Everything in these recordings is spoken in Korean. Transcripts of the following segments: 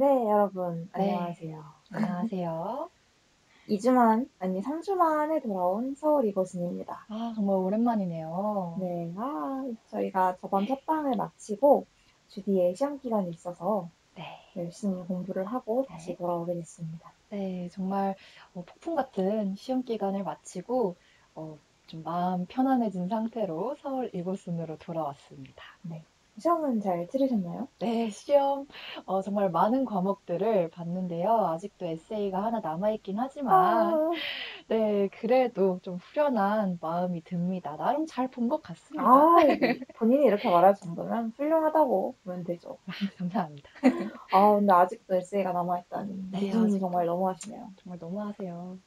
네, 여러분, 네. 안녕하세요. 안녕하세요. 2주 만, 아니, 3주 만에 돌아온 서울 이고순입니다. 아, 정말 오랜만이네요. 네, 아, 저희가 저번 첫 방을 마치고 주디에 시험 기간이 있어서 네. 열심히 공부를 하고 다시 네. 돌아오게 됐습니다. 네, 정말 어, 폭풍 같은 시험 기간을 마치고 어, 좀 마음 편안해진 상태로 서울 이곳순으로 돌아왔습니다. 시험은 잘 치르셨나요? 네, 시험 어, 정말 많은 과목들을 봤는데요. 아직도 에세이가 하나 남아있긴 하지만 아, 네, 그래도 좀 후련한 마음이 듭니다. 나름 잘 본 것 같습니다. 아, 본인이 이렇게 말할 정도면 훌륭하다고 보면 되죠. 감사합니다. 아, 근데 아직도 에세이가 남아있다니. 네, 기준이 아직도. 정말 너무하시네요. 정말 너무하세요.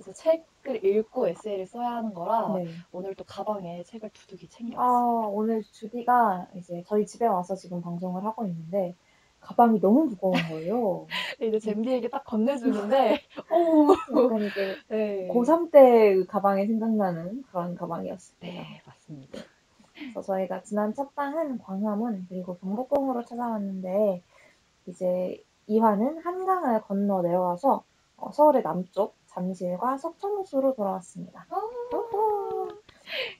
그래서 책을 읽고 에세이를 써야 하는 거라 네. 오늘 또 가방에 책을 두둑이 아, 챙겨왔어요. 오늘 주디가 이제 저희 집에 와서 지금 방송을 하고 있는데 가방이 너무 무거운 거예요. 이제 잼디에게 딱 건네주는데, 오, 약간 이게 네. 고3 때 가방이 생각나는 그런 가방이었습니다. 네, 맞습니다. 그래서 저희가 지난 첫 방은 광화문 그리고 경복궁으로 찾아왔는데 이제 2화는 한강을 건너 내려와서 어, 서울의 남쪽 잠실과 석촌호수로 돌아왔습니다.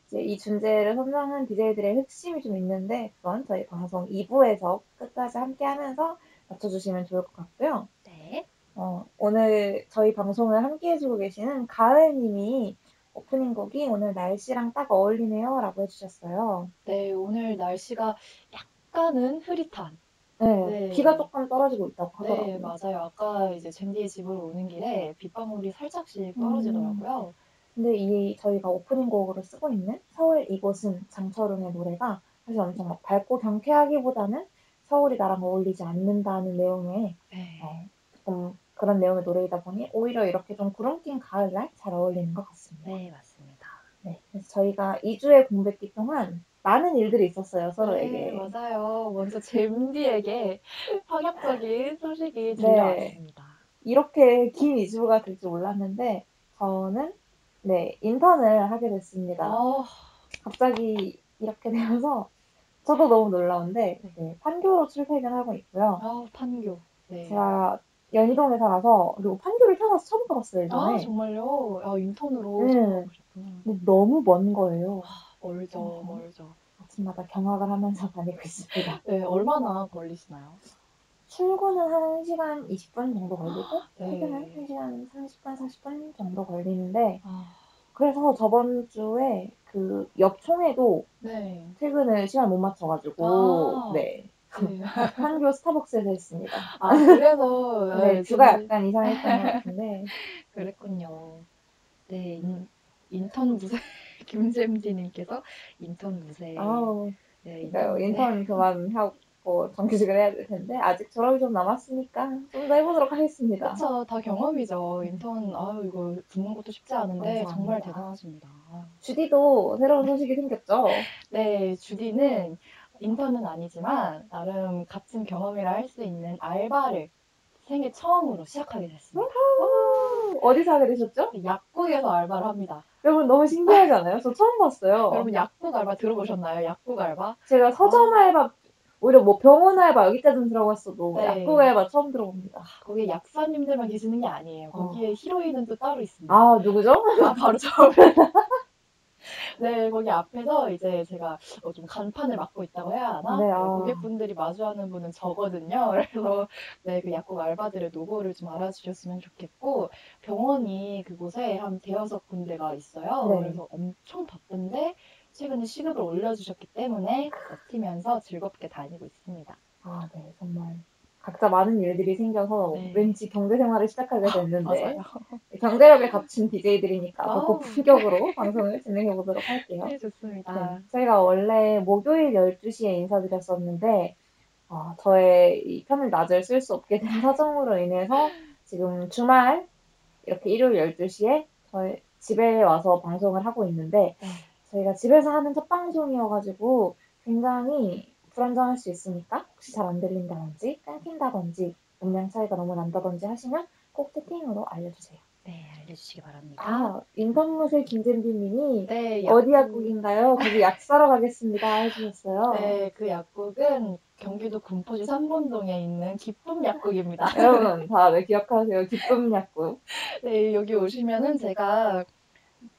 이제 이 준재를 선정한 DJ들의 핵심이 좀 있는데 그건 저희 방송 2부에서 끝까지 함께 하면서 맞춰주시면 좋을 것 같고요. 네. 어, 오늘 저희 방송을 함께 해주고 계시는 가을님이 오프닝 곡이 오늘 날씨랑 딱 어울리네요 라고 해주셨어요. 네, 오늘 날씨가 약간은 흐릿한. 네, 네. 비가 조금 떨어지고 있다고 네, 하더라고요. 맞아요. 아까 이제 잼디의 집으로 오는 길에 빗방울이 살짝씩 떨어지더라고요. 근데 이 저희가 오프닝 곡으로 쓰고 있는 서울 이곳은 장철웅의 노래가 사실 엄청 막 밝고 경쾌하기보다는 서울이 나랑 어울리지 않는다는 내용의 네. 어, 조금 그런 내용의 노래이다 보니 오히려 이렇게 좀 구름 낀 가을날 잘 어울리는 것 같습니다. 네, 맞습니다. 네, 그래서 저희가 2주의 공백기 동안 많은 일들이 있었어요, 서로에게. 네, 맞아요. 먼저 잼디에게 파격적인 소식이 네. 들려왔습니다. 이렇게 긴 2주가 될 줄 몰랐는데, 저는, 네, 인턴을 하게 됐습니다. 아, 갑자기 이렇게 되어서, 저도 너무 놀라운데, 네. 네, 판교로 출퇴근하고 있고요. 아, 판교. 네. 제가 연희동에 살아서, 그리고 판교를 태어나서 처음 가봤어요, 아, 예전에. 정말요? 아, 인턴으로 네. 근데 너무 먼 거예요. 멀죠, 어. 멀죠. 아침마다 경악을 하면서 다니고 있습니다. 네, 얼마나 걸리시나요? 출근은 한 1시간 20분 정도 걸리고 네. 퇴근은 1시간 30분, 40분 정도 걸리는데 아, 그래서 저번 주에 그 옆총에도 네. 퇴근을 시간 못 맞춰가지고 아. 네 네. 판교 스타벅스에서 했습니다. 아, 그래서 네, 좀 주가 약간 이상했던 것 같은데 그랬군요. 네, 인, 인턴무새 김잼디님께서 인턴무새. 아우 네, 그러니까요. 인턴 그만하고 정규직을 해야 될 텐데 아직 졸업이 좀 남았으니까 좀 더 해보도록 하겠습니다. 그쵸, 다 경험이죠. 인턴, 아유, 이거 붙는 것도 쉽지 않은데 감사합니다. 정말 대단하십니다. 주디도 새로운 소식이 생겼죠? 네, 주디는 인턴은 아니지만 나름 값진 경험이라 할 수 있는 알바를 생애 처음으로 시작하게 됐습니다. 어디서 하게 되셨죠? 약국에서 알바를 합니다. 여러분 너무 신기하지 않아요? 저 처음 봤어요. 여러분 약국 알바 들어보셨나요? 약국 알바? 제가 서점 알바, 오히려 뭐 병원 알바 여기까지는 들어갔어도 네. 약국 알바 처음 들어봅니다. 거기에 약사님들만 계시는 게 아니에요. 거기에 히로인은 또 따로 있습니다. 아, 누구죠? 아, 바로 저. 네, 거기 앞에서 이제 제가 어, 좀 간판을 맡고 있다고 해야 하나? 네, 네, 아. 고객분들이 마주하는 분은 저거든요. 그래서 네, 그 약국 알바들의 노고를 좀 알아주셨으면 좋겠고 병원이 그곳에 한 대여섯 군데가 있어요. 네. 그래서 엄청 바쁜데 최근에 시급을 올려주셨기 때문에 버티면서 즐겁게 다니고 있습니다. 아, 네, 정말. 각자 많은 일들이 생겨서 네. 왠지 경제 생활을 시작하게 됐는데 맞아요. 경제력에 갇힌 DJ들이니까 더 아우. 고품격으로 방송을 진행해 보도록 할게요. 네, 좋습니다. 네, 저희가 원래 목요일 12시에 인사드렸었는데 어, 저의 이 편을 낮을 쓸 수 없게 된 사정으로 인해서 지금 주말 이렇게 일요일 12시에 저희 집에 와서 방송을 하고 있는데 네. 저희가 집에서 하는 첫 방송이어가지고 굉장히 불안정할 수 있으니까 혹시 잘 안 들린다든지 끊긴다든지 음량 차이가 너무 난다든지 하시면 꼭 채팅으로 알려주세요. 네, 해주시기 바랍니다. 아, 인성무새 김잼빈님이 네, 어디 약국- 약국인가요? 거기 약 사러 가겠습니다 해주셨어요. 네, 그 약국은 경기도 군포시 삼본동에 있는 기쁨 약국입니다. 여러분 다 네, 기억하세요. 기쁨 약국. 네, 여기 오시면은 제가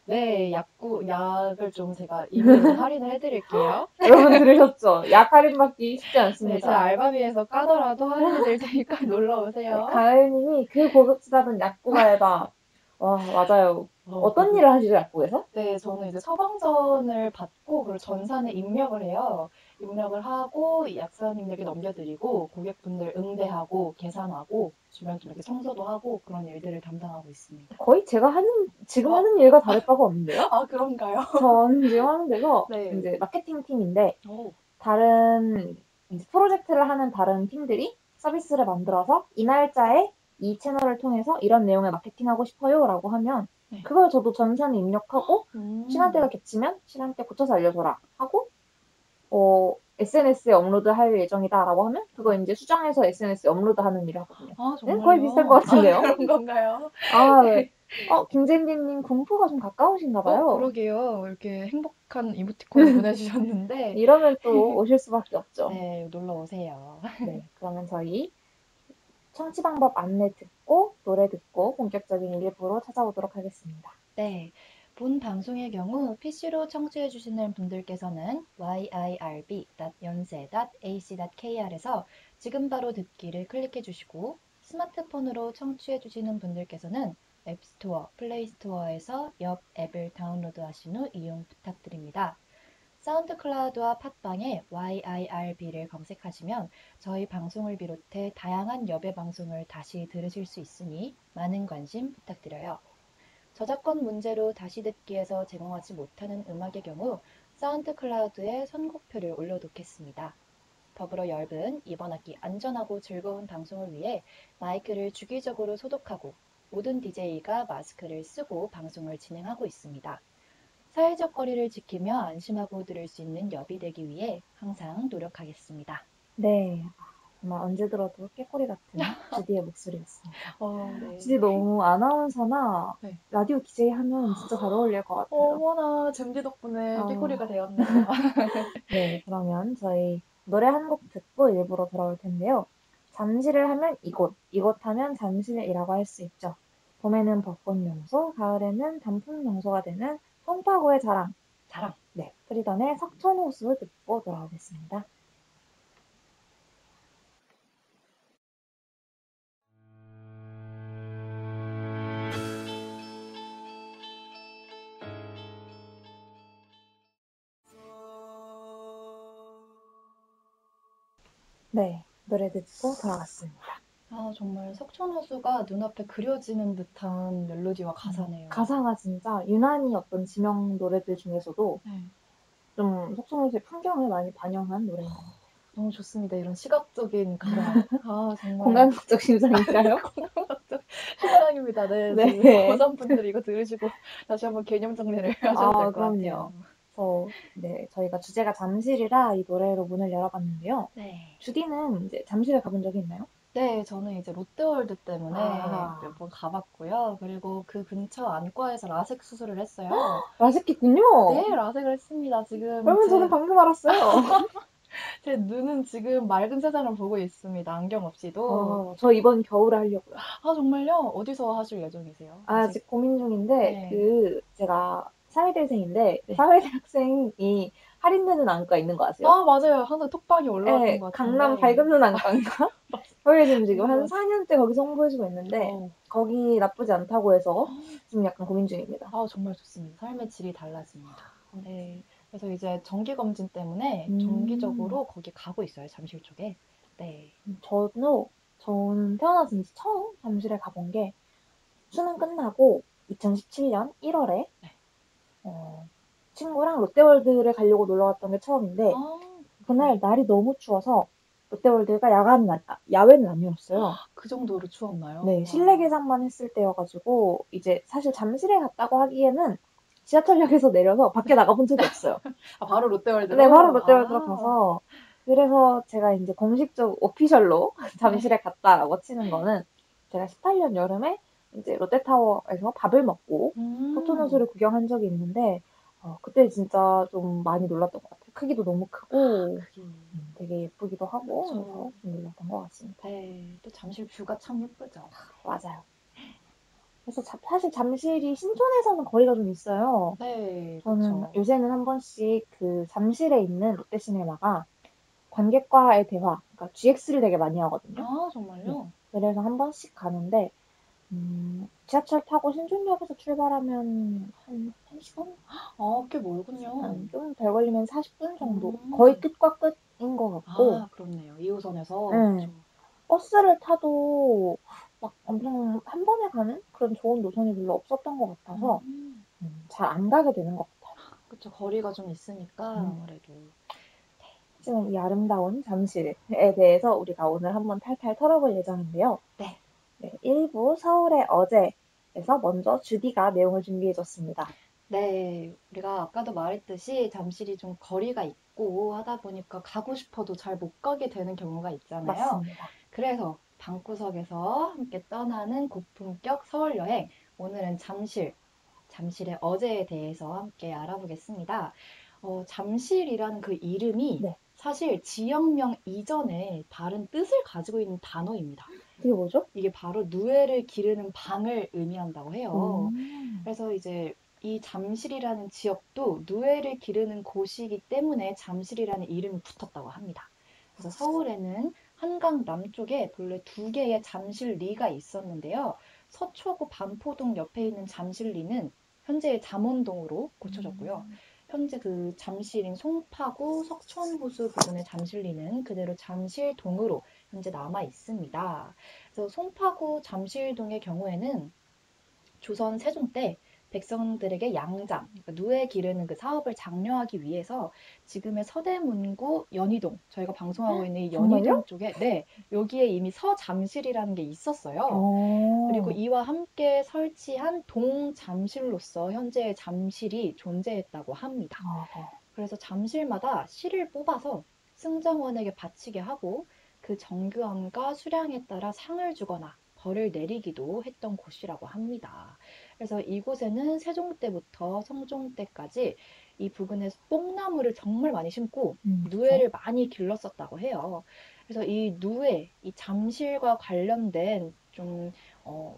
네, 약국 약을 좀 제가 이름을 할인을 해드릴게요. 여러분 들으셨죠? 약 할인 받기 쉽지 네, 제 않습니다. 알바비에서 까더라도 할인해드릴 테니까 놀러 오세요. 가을님이 그 고급지다던 약국 알바. 와 맞아요. 어떤 일을 하시죠 약국에서? 네, 저는 이제 처방전을 받고 그리고 전산에 입력을 해요. 입력을 하고 이 약사님에게 넘겨드리고 고객분들 응대하고 계산하고 주변 좀 이렇게 청소도 하고 그런 일들을 담당하고 있습니다. 거의 제가 하는 지금 하는 일과 다를 바가 없는데요? 아, 그런가요? 저는 지금 하는 데서 네. 이제 마케팅 팀인데 오, 다른 이제 프로젝트를 하는 다른 팀들이 서비스를 만들어서 이 날짜에 이 채널을 통해서 이런 내용을 마케팅하고 싶어요라고 하면 네. 그걸 저도 전산에 입력하고 음. 시간대가 겹치면 시간대 고쳐서 알려줘라 하고 어, SNS에 업로드할 예정이다라고 하면 그거 이제 수정해서 SNS에 업로드하는 일을 하거든요. 아, 정말요? 거의 비슷할 것 같은데요? 아, 그런 건가요? 아, 네. 어, 김재민님 군포가 좀 가까우신가 봐요. 어, 그러게요. 이렇게 행복한 이모티콘을 보내주셨는데 이러면 또 오실 수밖에 없죠. 네, 놀러 오세요. 네, 그러면 저희 청취 방법 안내 듣고 노래 듣고 본격적인 일부로 찾아오도록 하겠습니다. 네. 본 방송의 경우 PC로 청취해 주시는 분들께서는 yirb.yonsei.ac.kr에서 지금 바로 듣기를 클릭해 주시고 스마트폰으로 청취해 주시는 분들께서는 앱스토어, 플레이스토어에서 옆 앱을 다운로드하신 후 이용 부탁드립니다. 사운드 클라우드와 팟빵에 YIRB를 검색하시면 저희 방송을 비롯해 다양한 여배 방송을 다시 들으실 수 있으니 많은 관심 부탁드려요. 저작권 문제로 다시 듣기에서 제공하지 못하는 음악의 경우 사운드 클라우드에 선곡표를 올려놓겠습니다. 더불어 열분 이번 학기 안전하고 즐거운 방송을 위해 마이크를 주기적으로 소독하고 모든 DJ가 마스크를 쓰고 방송을 진행하고 있습니다. 사회적 거리를 지키며 안심하고 들을 수 있는 여비 되기 위해 항상 노력하겠습니다. 네, 정말 언제 들어도 깨꼬리 같은 주디의 목소리였습니다. 어, 네. 주디 너무 아나운서나 네. 라디오 DJ 하면 진짜 잘 어울릴 것 같아요. 어머나 잼디 덕분에 어. 깨꼬리가 되었네요. 네, 그러면 저희 노래 한 곡 듣고 일부러 돌아올 텐데요. 잠실을 하면 이곳, 이곳 하면 잠실이라고 할 수 있죠. 봄에는 벚꽃 명소, 가을에는 단풍 명소가 되는 송파구의 자랑. 자랑. 네, 프리던의 석촌호수 듣고 돌아오겠습니다. 네, 노래 듣고 돌아왔습니다. 아, 정말 석촌호수가 눈앞에 그려지는 듯한 멜로디와 가사네요. 가사가 진짜 유난히 어떤 지명 노래들 중에서도 네. 좀 석촌호수의 풍경을 많이 반영한 노래인 것 같아요. 너무 좋습니다. 이런 시각적인 가사. 아, 정말. 공간적 심상인가요? 신상입니다. 네. 네. 네. 고3 분들이 이거 들으시고 다시 한번 개념 정리를 하셔야 아, 될것 그럼요. 같아요. 그래서 네, 저희가 주제가 잠실이라 이 노래로 문을 열어봤는데요. 네. 주디는 이제 잠실에 가본 적이 있나요? 네, 저는 이제 롯데월드 때문에 아. 몇 번 가봤고요. 그리고 그 근처 안과에서 라섹 수술을 했어요. 라섹했군요. 네, 라섹을 했습니다. 지금 그러면 제, 저는 방금 알았어요. 제 눈은 지금 맑은 세상을 보고 있습니다. 안경 없이도. 어, 저 이번 겨울에 하려고요. 아, 정말요? 어디서 하실 예정이세요? 아직 고민 중인데 네. 그 제가 사회대생인데 네. 사회대 학생이 할인되는 안과 있는 거 아세요? 아, 맞아요. 항상 톡방이 올라왔던 네, 것 같은데. 강남 밝은 눈 안과인가? 거기 지금 지금 한 음. 4년째 거기서 홍보해주고 있는데 어. 거기 나쁘지 않다고 해서 좀 약간 고민 중입니다. 아, 정말 좋습니다. 삶의 질이 달라집니다. 네. 그래서 이제 정기 검진 때문에 음. 정기적으로 거기 가고 있어요. 잠실 쪽에. 네. 저도 저는 태어나서 이제 처음 잠실에 가본 게 수능 끝나고 2017년 1월에 네. 어, 친구랑 롯데월드를 가려고 놀러 갔던 게 처음인데 아, 그날 날이 너무 추워서 롯데월드가 야간 아, 야외는 안 열었어요. 그 정도로 추웠나요? 네, 와. 실내 개장만 했을 때여가지고 이제 사실 잠실에 갔다고 하기에는 지하철역에서 내려서 밖에 나가본 적이 없어요. 아, 바로 롯데월드로? 네, 바로 롯데월드로 아. 가서 그래서 제가 이제 공식적 오피셜로 잠실에 갔다라고 치는 거는 제가 18년 여름에 이제 롯데타워에서 밥을 먹고 음. 포토노스를 구경한 적이 있는데 어, 그때 진짜 좀 많이 놀랐던 것 같아요. 크기도 너무 크고. 음, 되게 예쁘기도 하고. 그래서 좀 놀랐던 것 같습니다. 네, 또 잠실 뷰가 참 예쁘죠. 맞아요. 그래서 자- 사실 잠실이 신촌에서는 거리가 좀 있어요. 네, 저는 그쵸. 요새는 한 번씩 그 잠실에 있는 롯데시네마가 관객과의 대화, 그러니까 GX를 되게 많이 하거든요. 아, 정말요? 그래서 한 번씩 가는데 음, 지하철 타고 신촌역에서 출발하면 한 1시간? 아, 꽤 멀군요. 좀덜 걸리면 40분 정도. 음. 거의 끝과 끝인 것 같고 아, 그렇네요. 2호선에서. 네. 버스를 타도 막 엄청 한 번에 가는 그런 좋은 노선이 별로 없었던 것 같아서 음, 음, 잘안 가게 되는 것 같아요. 그쵸. 거리가 좀 있으니까 음. 아무래도. 하지만 이 아름다운 잠실에 대해서 우리가 오늘 한번 탈탈 털어볼 예정인데요. 네. 네, 1부 서울의 어제에서 먼저 주디가 내용을 준비해줬습니다. 네, 우리가 아까도 말했듯이 잠실이 좀 거리가 있고 하다 보니까 가고 싶어도 잘 못 가게 되는 경우가 있잖아요. 맞습니다. 그래서 방구석에서 함께 떠나는 고품격 서울 여행. 오늘은 잠실, 잠실의 어제에 대해서 함께 알아보겠습니다. 어, 잠실이라는 그 이름이 네. 사실 지역명 이전에 다른 뜻을 가지고 있는 단어입니다. 그게 뭐죠? 이게 바로 누에를 기르는 방을 의미한다고 해요. 음. 그래서 이제 이 잠실이라는 지역도 누에를 기르는 곳이기 때문에 잠실이라는 이름이 붙었다고 합니다. 그래서 서울에는 한강 남쪽에 본래 두 개의 잠실리가 있었는데요. 서초구 반포동 옆에 있는 잠실리는 현재의 잠원동으로 고쳐졌고요. 현재 그 잠실인 송파구 석촌호수 부근의 잠실리는 그대로 잠실동으로 현재 남아 있습니다. 그래서 송파구 잠실동의 경우에는 조선 세종 때 백성들에게 양장, 그러니까 누에 기르는 그 사업을 장려하기 위해서 지금의 서대문구 연희동, 저희가 방송하고 있는 이 연희동 정말요? 쪽에, 네, 여기에 이미 서잠실이라는 게 있었어요. 어. 그리고 이와 함께 설치한 동잠실로서 현재의 잠실이 존재했다고 합니다. 어허. 그래서 잠실마다 실을 뽑아서 승정원에게 바치게 하고 그 정교함과 수량에 따라 상을 주거나 벌을 내리기도 했던 곳이라고 합니다. 그래서 이곳에는 세종 때부터 성종 때까지 이 부근에서 뽕나무를 정말 많이 심고 음, 누에를 많이 길렀었다고 해요. 그래서 이 누에, 이 잠실과 관련된 좀 어,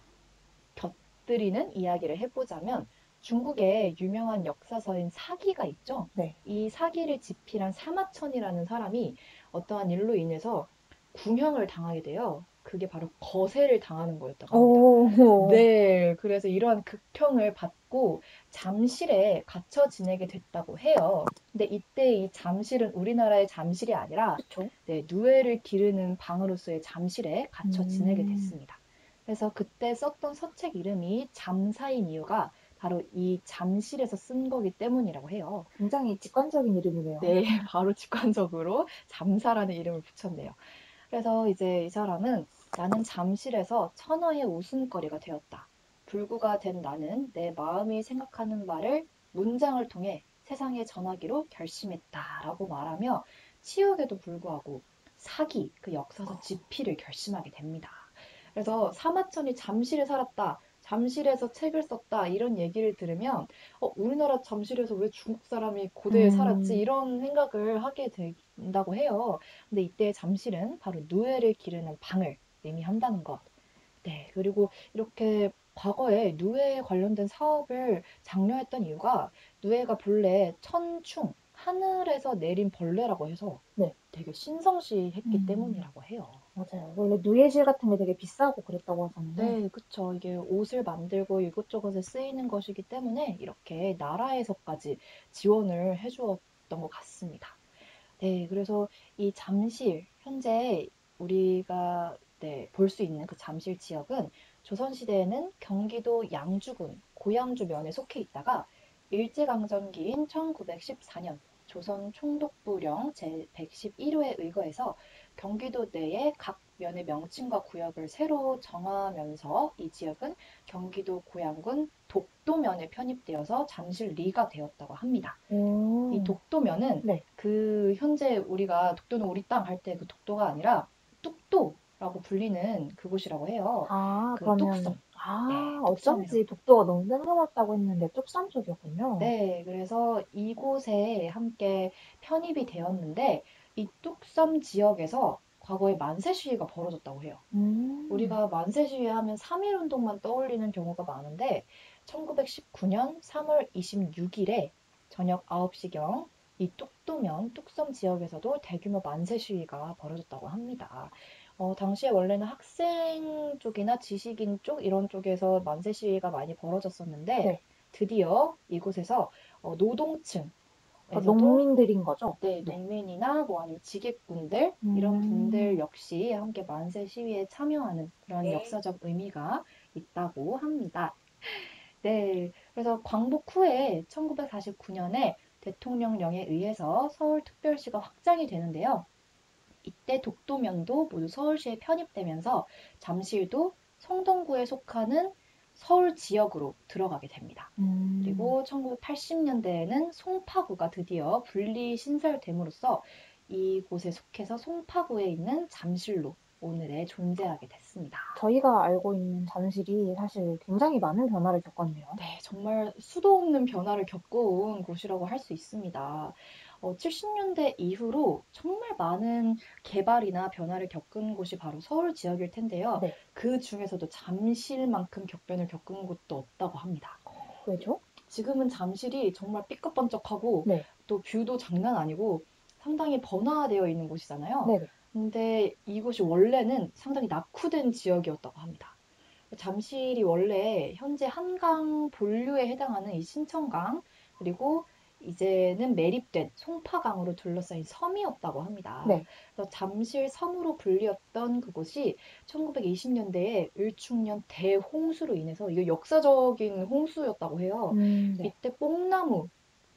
곁들이는 이야기를 해보자면 중국의 유명한 역사서인 사기가 있죠. 네. 이 사기를 집필한 사마천이라는 사람이 어떠한 일로 인해서 궁형을 당하게 돼요. 그게 바로 거세를 당하는 거였다고 합니다. 오. 네, 그래서 이러한 극형을 받고 잠실에 갇혀 지내게 됐다고 해요. 근데 이때 이 잠실은 우리나라의 잠실이 아니라 그쵸. 네, 누에를 기르는 방으로서의 잠실에 갇혀 지내게 음. 됐습니다. 그래서 그때 썼던 서책 이름이 잠사인 이유가 바로 이 잠실에서 쓴 거기 때문이라고 해요. 굉장히 직관적인 이름이네요. 네, 바로 직관적으로 잠사라는 이름을 붙였네요. 그래서 이제 이 사람은 나는 잠실에서 천하의 웃음거리가 되었다. 불구가 된 나는 내 마음이 생각하는 말을 문장을 통해 세상에 전하기로 결심했다라고 말하며 치욕에도 불구하고 사기, 그 역사서 집필을 결심하게 됩니다. 그래서 사마천이 잠실에 살았다. 잠실에서 책을 썼다 이런 얘기를 들으면 어, 우리나라 잠실에서 왜 중국 사람이 고대에 음. 살았지 이런 생각을 하게 된다고 해요. 근데 이때 잠실은 바로 누에를 기르는 방을 의미한다는 것. 네, 그리고 이렇게 과거에 누에에 관련된 사업을 장려했던 이유가 누에가 본래 천충 하늘에서 내린 벌레라고 해서 네. 되게 신성시했기 음. 때문이라고 해요. 맞아요. 원래 누에실 같은 게 되게 비싸고 그랬다고 하잖아요. 네, 그쵸. 이게 옷을 만들고 이것저것에 쓰이는 것이기 때문에 이렇게 나라에서까지 지원을 해주었던 것 같습니다. 네, 그래서 이 잠실, 현재 우리가 네, 볼 수 있는 그 잠실 지역은 조선시대에는 경기도 양주군, 고양주 면에 속해 있다가 일제강점기인 1914년 조선 총독부령 제111호에 의거해서 경기도 내에 각 면의 명칭과 구역을 새로 정하면서 이 지역은 경기도 고양군 독도면에 편입되어서 잠실리가 되었다고 합니다. 오. 이 독도면은 네. 그 현재 우리가 독도는 우리 땅 할 때 그 독도가 아니라 뚝도라고 불리는 그곳이라고 해요. 아, 그 그러면 뚝섬. 아, 네, 어쩐지 독도가 너무 뜬금없다고 했는데 뚝섬 쪽이었군요. 네, 그래서 이곳에 함께 편입이 되었는데 이 뚝섬 지역에서 과거에 만세 시위가 벌어졌다고 해요. 음, 우리가 만세 시위 하면 3.1 운동만 떠올리는 경우가 많은데 1919년 3월 26일에 저녁 9시경 이 뚝도면 뚝섬 지역에서도 대규모 만세 시위가 벌어졌다고 합니다. 어, 당시에 원래는 학생 쪽이나 지식인 쪽 이런 쪽에서 만세 시위가 많이 벌어졌었는데 네. 드디어 이곳에서 어, 노동층 그 농민들인 거죠? 네, 농민이나 뭐 아니면 지객군들 이런 음. 분들 역시 함께 만세 시위에 참여하는 그런 네. 역사적 의미가 있다고 합니다. 네, 그래서 광복 후에 1949년에 대통령령에 의해서 서울특별시가 확장이 되는데요. 이때 독도면도 모두 서울시에 편입되면서 잠실도 성동구에 속하는 서울 지역으로 들어가게 됩니다. 음, 그리고 1980년대에는 송파구가 드디어 분리 신설됨으로써 이곳에 속해서 송파구에 있는 잠실로 오늘에 존재하게 됐습니다. 저희가 알고 있는 잠실이 사실 굉장히 많은 변화를 겪었네요. 네, 정말 수도 없는 변화를 겪어온 곳이라고 할 수 있습니다. 어, 70년대 이후로 정말 많은 개발이나 변화를 겪은 곳이 바로 서울 지역일 텐데요. 네. 그 중에서도 잠실만큼 격변을 겪은 곳도 없다고 합니다. 왜죠? 지금은 잠실이 정말 삐까번쩍하고 네. 또 view도 장난 아니고 상당히 번화되어 있는 곳이잖아요. 네네. 근데 이곳이 원래는 상당히 낙후된 지역이었다고 합니다. 잠실이 원래 현재 한강 본류에 해당하는 이 신천강 그리고 이제는 매립된 송파강으로 둘러싸인 섬이었다고 합니다. 네. 그래서 잠실 섬으로 불리었던 그곳이 1920년대에 을충년 대홍수로 인해서 이게 역사적인 홍수였다고 해요. 음, 네. 이때 뽕나무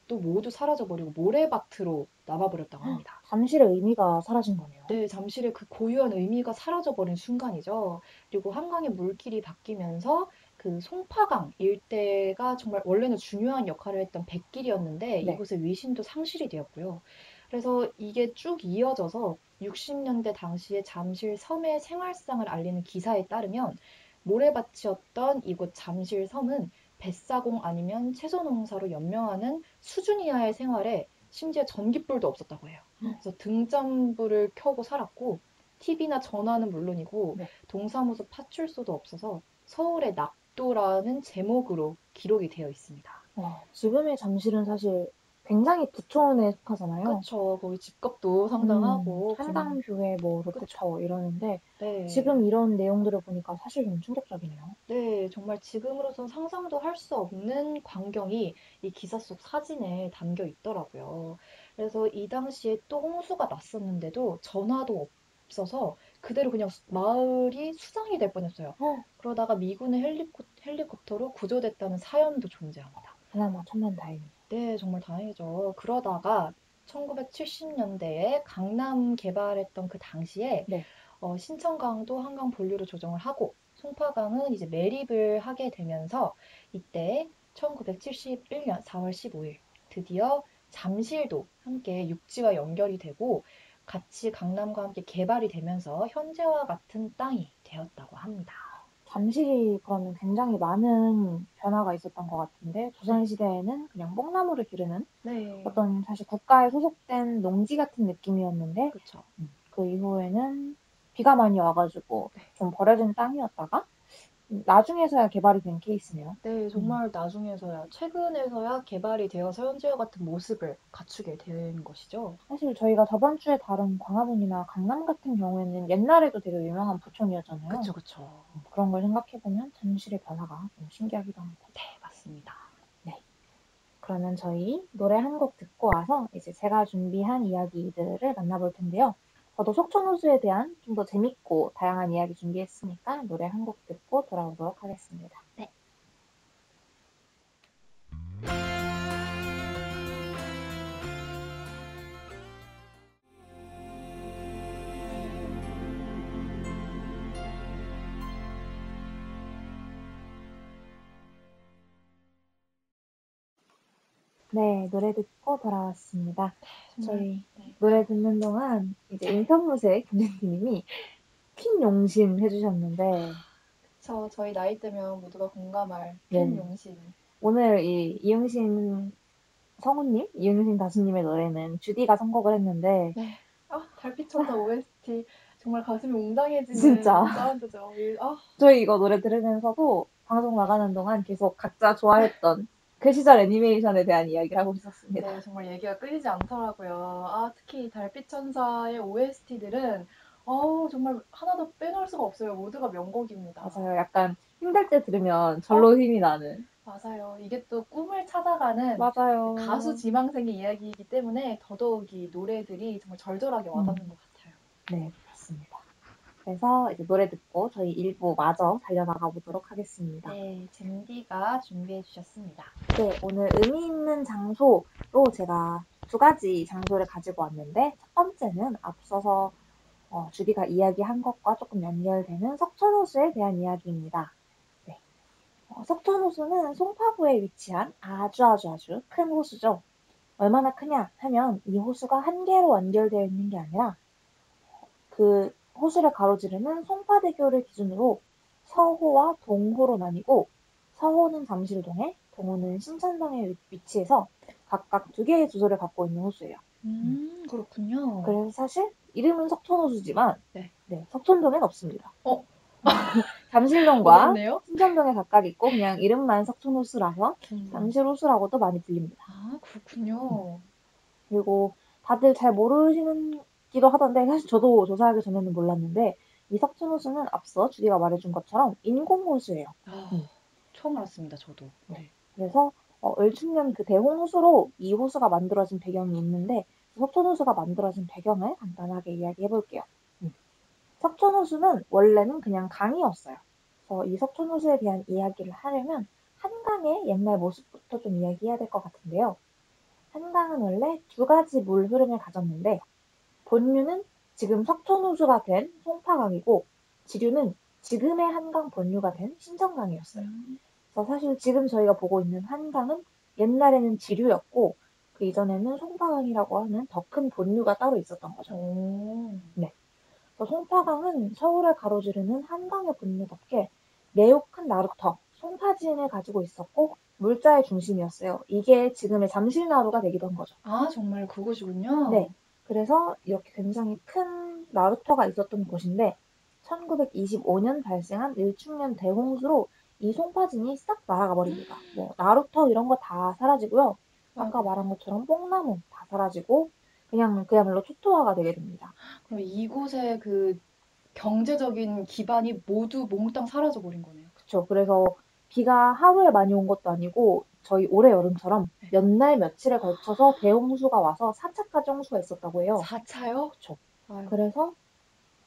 또 모두 사라져버리고 모래밭으로 남아버렸다고 합니다. 잠실의 의미가 사라진 거네요. 네, 잠실의 그 고유한 의미가 사라져버린 순간이죠. 그리고 한강의 물길이 바뀌면서 그 송파강 일대가 정말 원래는 중요한 역할을 했던 백길이었는데 네. 이곳의 위신도 상실이 되었고요. 그래서 이게 쭉 이어져서 60년대 당시에 잠실 섬의 생활상을 알리는 기사에 따르면 모래밭이었던 이곳 잠실 섬은 뱃사공 아니면 채소 농사로 연명하는 수준 이하의 생활에 심지어 전기불도 없었다고 해요. 그래서 등잔불을 켜고 살았고 TV나 전화는 물론이고 네. 동사무소 파출소도 없어서 서울의 낙 도라는 제목으로 기록이 되어 있습니다. 와, 지금의 잠실은 사실 굉장히 부촌에 속하잖아요. 그렇죠. 거기 집값도 상당하고 음, 한강뷰에 뭐 롯데타워 이러는데 네. 지금 이런 내용들을 보니까 사실 좀 충격적이네요. 네, 정말 지금으로선 상상도 할 수 없는 광경이 이 기사 속 사진에 담겨 있더라고요. 그래서 이 당시에 또 홍수가 났었는데도 전화도 없어서 그대로 그냥 수- 마을이 수상이 될 뻔했어요. 어. 그러다가 미군의 헬리콥, 헬리콥터로 구조됐다는 사연도 존재합니다. 그나마 천만 다행이. 네, 정말 다행이죠. 그러다가 1970년대에 강남 개발했던 그 당시에 네. 어, 신천강도 한강 본류로 조정을 하고 송파강은 이제 매립을 하게 되면서 이때 1971년 4월 15일 드디어 잠실도 함께 육지와 연결이 되고 같이 강남과 함께 개발이 되면서 현재와 같은 땅이 되었다고 합니다. 잠실이 그러면 굉장히 많은 변화가 있었던 것 같은데 조선시대에는 그냥 뽕나무를 기르는 네. 어떤 사실 국가에 소속된 농지 같은 느낌이었는데 그렇죠. 그 이후에는 비가 많이 와가지고 네. 좀 버려진 땅이었다가 나중에서야 개발이 된 케이스네요. 네, 정말 나중에서야, 최근에서야 개발이 되어 서 현재와 같은 모습을 갖추게 된 것이죠. 사실 저희가 저번 주에 다룬 광화문이나 강남 같은 경우에는 옛날에도 되게 유명한 부촌이었잖아요. 그쵸, 그쵸. 그런 걸 생각해 보면 잠실의 변화가 좀 신기하기도 합니다. 네, 맞습니다. 그러면 저희 노래 한 곡 듣고 와서 이제 제가 준비한 이야기들을 만나볼 텐데요. 저도 속초호수에 대한 좀 더 재밌고 다양한 이야기 준비했으니까 노래 한 곡 듣고 돌아오도록 하겠습니다. 네. 네, 노래 듣고 돌아왔습니다. 저희 네. 노래 듣는 동안 이제 인터뷰에 김진기님이 핀 용신 해주셨는데 그쵸. 저희 나이 때면 모두가 공감할 큰 네. 용신. 오늘 이 이응신 성우님, 이응신 가수님의 노래는 주디가 선곡을 했는데 아, 달빛 천사 OST 정말 가슴이 웅장해지는 진짜. 사운드죠. 이- 아, 저희 이거 노래 들으면서도 방송 나가는 동안 계속 각자 좋아했던 그 시절 애니메이션에 대한 이야기를 하고 있었습니다. 네, 정말 얘기가 끊이지 않더라고요. 아, 특히 달빛 천사의 OST들은 어우, 정말 하나도 빼놓을 수가 없어요. 모두가 명곡입니다. 맞아요. 약간 힘들 때 들으면 절로 힘이 나는. 맞아요. 이게 또 꿈을 찾아가는 맞아요. 가수 지망생의 이야기이기 때문에 더더욱이 노래들이 정말 절절하게 와닿는 것 같아요. 네. 그래서 이제 노래 듣고 저희 일부 마저 달려나가 보도록 하겠습니다. 네, 젠디가 준비해 주셨습니다. 네, 오늘 의미 있는 장소로 제가 두 가지 장소를 가지고 왔는데 첫 번째는 앞서서 어, 주디가 이야기한 것과 조금 연결되는 석촌호수에 대한 이야기입니다. 네. 어, 석촌호수는 송파구에 위치한 아주 아주 아주 큰 호수죠. 얼마나 크냐 하면 이 호수가 한 개로 연결되어 있는 게 아니라 그 호수를 가로지르는 송파대교를 기준으로 서호와 동호로 나뉘고 서호는 잠실동에 동호는 신천동에 위- 위치해서 각각 두 개의 주소를 갖고 있는 호수예요. 음, 그렇군요. 그래서 사실 이름은 석촌호수지만 네. 석촌동엔 없습니다. 어? 잠실동과. 신천동에 각각 있고 그냥 이름만 석촌호수라서 음. 잠실호수라고도 많이 불립니다. 아, 그렇군요. 그리고 다들 잘 모르시는 기도 하던데 사실 저도 조사하기 전에는 몰랐는데 이 석촌호수는 앞서 주디가 말해준 것처럼 인공 호수예요. 아, 음. 처음 알았습니다, 저도. 네. 그래서 어, 을충년 그 대홍 호수로 이 호수가 만들어진 배경이 있는데 그 석촌 호수가 만들어진 배경을 간단하게 이야기해 볼게요. 음. 석촌 호수는 원래는 그냥 강이었어요. 그래서 이 석촌 호수에 대한 이야기를 하려면 한강의 옛날 모습부터 좀 이야기해야 될 것 같은데요. 한강은 원래 두 가지 물 흐름을 가졌는데 본류는 지금 석촌호수가 된 송파강이고 지류는 지금의 한강 본류가 된 신정강이었어요. 음. 그래서 사실 지금 저희가 보고 있는 한강은 옛날에는 지류였고 그 이전에는 송파강이라고 하는 더 큰 본류가 따로 있었던 거죠. 오. 그래서 송파강은 서울을 가로지르는 한강의 본류답게 매우 큰 나루터, 송파진을 가지고 있었고 물자의 중심이었어요. 이게 지금의 잠실나루가 되기도 한 거죠. 아, 정말 그곳이군요. 네. 그래서 이렇게 굉장히 큰 나루터가 있었던 곳인데 1925년 발생한 일축년 대홍수로 이 송파진이 싹 날아가 버립니다. 뭐 나루터 이런 거 다 사라지고요. 아까 말한 것처럼 뽕나무 다 사라지고 그냥 그야말로 초토화가 되게 됩니다. 그럼 이곳의 그 경제적인 기반이 모두 몽땅 사라져 버린 거네요. 그렇죠. 그래서 비가 하루에 많이 온 것도 아니고 저희 올해 여름처럼 몇 날 며칠에 걸쳐서 대홍수가 와서 4차까지 홍수가 있었다고 해요. 4차요? 그쵸. 아유, 그래서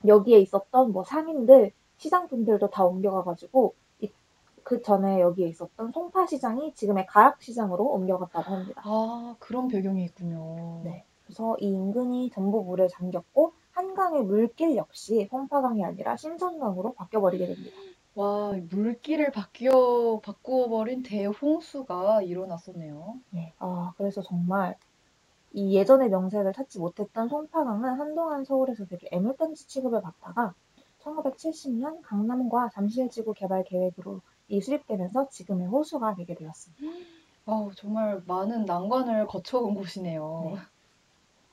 여기에 있었던 뭐 상인들, 시장분들도 다 옮겨가가지고 이- 그 전에 여기에 있었던 송파시장이 지금의 가락시장으로 옮겨갔다고 합니다. 아, 그런 배경이 있군요. 네. 그래서 이 인근이 전부 물에 잠겼고 한강의 물길 역시 송파강이 아니라 신천강으로 바뀌어버리게 됩니다. 와, 물길을 바뀌어, 바꾸어버린 대홍수가 일어났었네요. 네. 아, 그래서 정말 이 예전의 명색을 찾지 못했던 송파강은 한동안 서울에서 되게 애물단지 취급을 받다가 1970년 강남과 잠실지구 개발 계획으로 이 수립되면서 지금의 호수가 되게 되었습니다. 아우, 정말 많은 난관을 거쳐온 곳이네요. 네.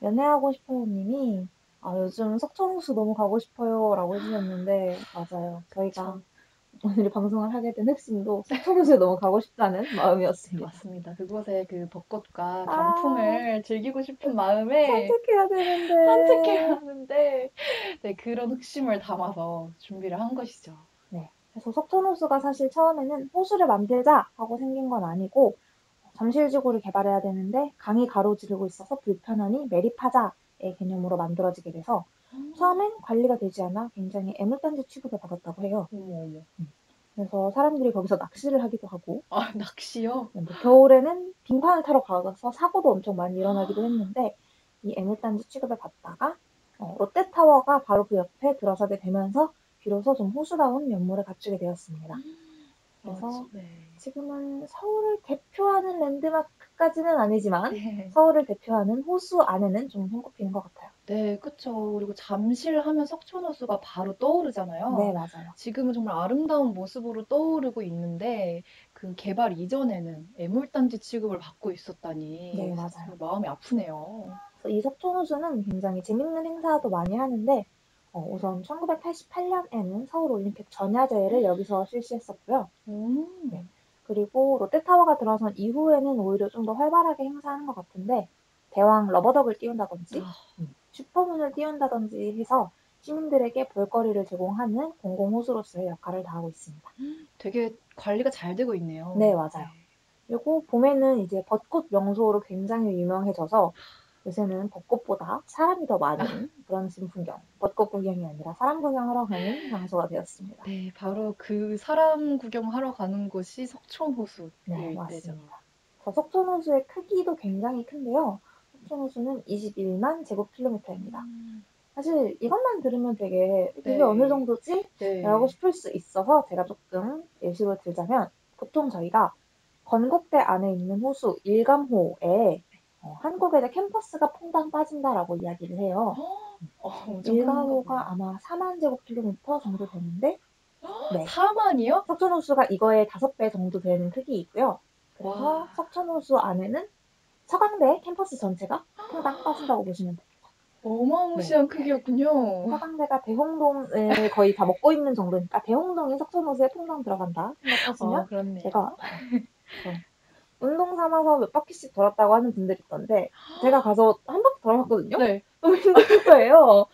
연애하고 싶어요 님이 아, 요즘 석촌호수 너무 가고 싶어요 라고 해주셨는데 맞아요. 저희가 오늘 방송을 하게 된 핵심도 석촌호수에 너무 가고 싶다는 마음이었습니다. 맞습니다. 그곳의 그 벚꽃과 아. 단풍을 즐기고 싶은 마음에 산책해야 되는데 산책해야 하는데 네, 그런 흑심을 담아서 준비를 한 것이죠. 그래서 석촌호수가 사실 처음에는 호수를 만들자 하고 생긴 건 아니고 잠실지구를 개발해야 되는데 강이 가로지르고 있어서 불편하니 매립하자의 개념으로 만들어지게 돼서 처음엔 관리가 되지 않아 굉장히 애물단지 취급을 받았다고 해요. 어머 어머. 그래서 사람들이 거기서 낚시를 하기도 하고 아 낚시요? 뭐 겨울에는 빙판을 타러 가서 사고도 엄청 많이 일어나기도 했는데 이 애물단지 취급을 받다가 어, 롯데타워가 바로 그 옆에 들어서게 되면서 비로소 좀 호수다운 면모를 갖추게 되었습니다. 그래서 아, 네. 지금은 서울을 대표하는 랜드마크까지는 아니지만 네. 서울을 대표하는 호수 안에는 좀 손꼽히는 것 같아요. 네, 그쵸. 그리고 잠실 하면 석촌호수가 바로 떠오르잖아요. 네, 맞아요. 지금은 정말 아름다운 모습으로 떠오르고 있는데 그 개발 이전에는 애물단지 취급을 받고 있었다니 네, 맞아요. 마음이 아프네요. 그래서 이 석촌호수는 굉장히 재밌는 행사도 많이 하는데 어, 우선 1988년에는 서울올림픽 전야제를 여기서 실시했었고요. 음, 네. 그리고 롯데타워가 들어선 이후에는 오히려 좀 더 활발하게 행사하는 것 같은데 대왕 러버덕을 띄운다든지 아, 음, 슈퍼문을 띄운다든지 해서 시민들에게 볼거리를 제공하는 공공호수로서의 역할을 다하고 있습니다. 되게 관리가 잘 되고 있네요. 네, 맞아요. 그리고 봄에는 이제 벚꽃 명소로 굉장히 유명해져서 요새는 벚꽃보다 사람이 더 많은 그런 진풍경, 벚꽃 구경이 아니라 사람 구경하러 가는 장소가 되었습니다. 네, 바로 그 사람 구경하러 가는 곳이 석촌호수일 네. 맞습니다. 석촌호수의 크기도 굉장히 큰데요. 석촌호수는 21만 제곱킬로미터입니다. 음, 사실 이것만 들으면 되게 이게 네. 어느 정도지? 네. 라고 싶을 수 있어서 제가 조금 예시로 들자면 보통 저희가 건국대 안에 있는 호수 일감호에 어, 한국의 캠퍼스가 퐁당 빠진다라고 이야기를 해요. 어, 일감호가 아마 4만 제곱킬로미터 정도 되는데 네. 4만이요? 석촌호수가 이거의 5배 정도 되는 크기이고요. 그래서 와. 석촌호수 안에는 서강대 캠퍼스 전체가 퐁당 빠진다고 보시면 돼요. 어마무시한 네. 크기였군요. 서강대가 대홍동을 거의 다 먹고 있는 정도니까 대홍동이 석촌호수에 퐁당 들어간다 생각하시면 아, 그렇네요. 제가 어, 운동 삼아서 몇 바퀴씩 돌았다고 하는 분들이 있던데 제가 가서 한 바퀴 돌아봤거든요. 네. 너무 힘든 거예요.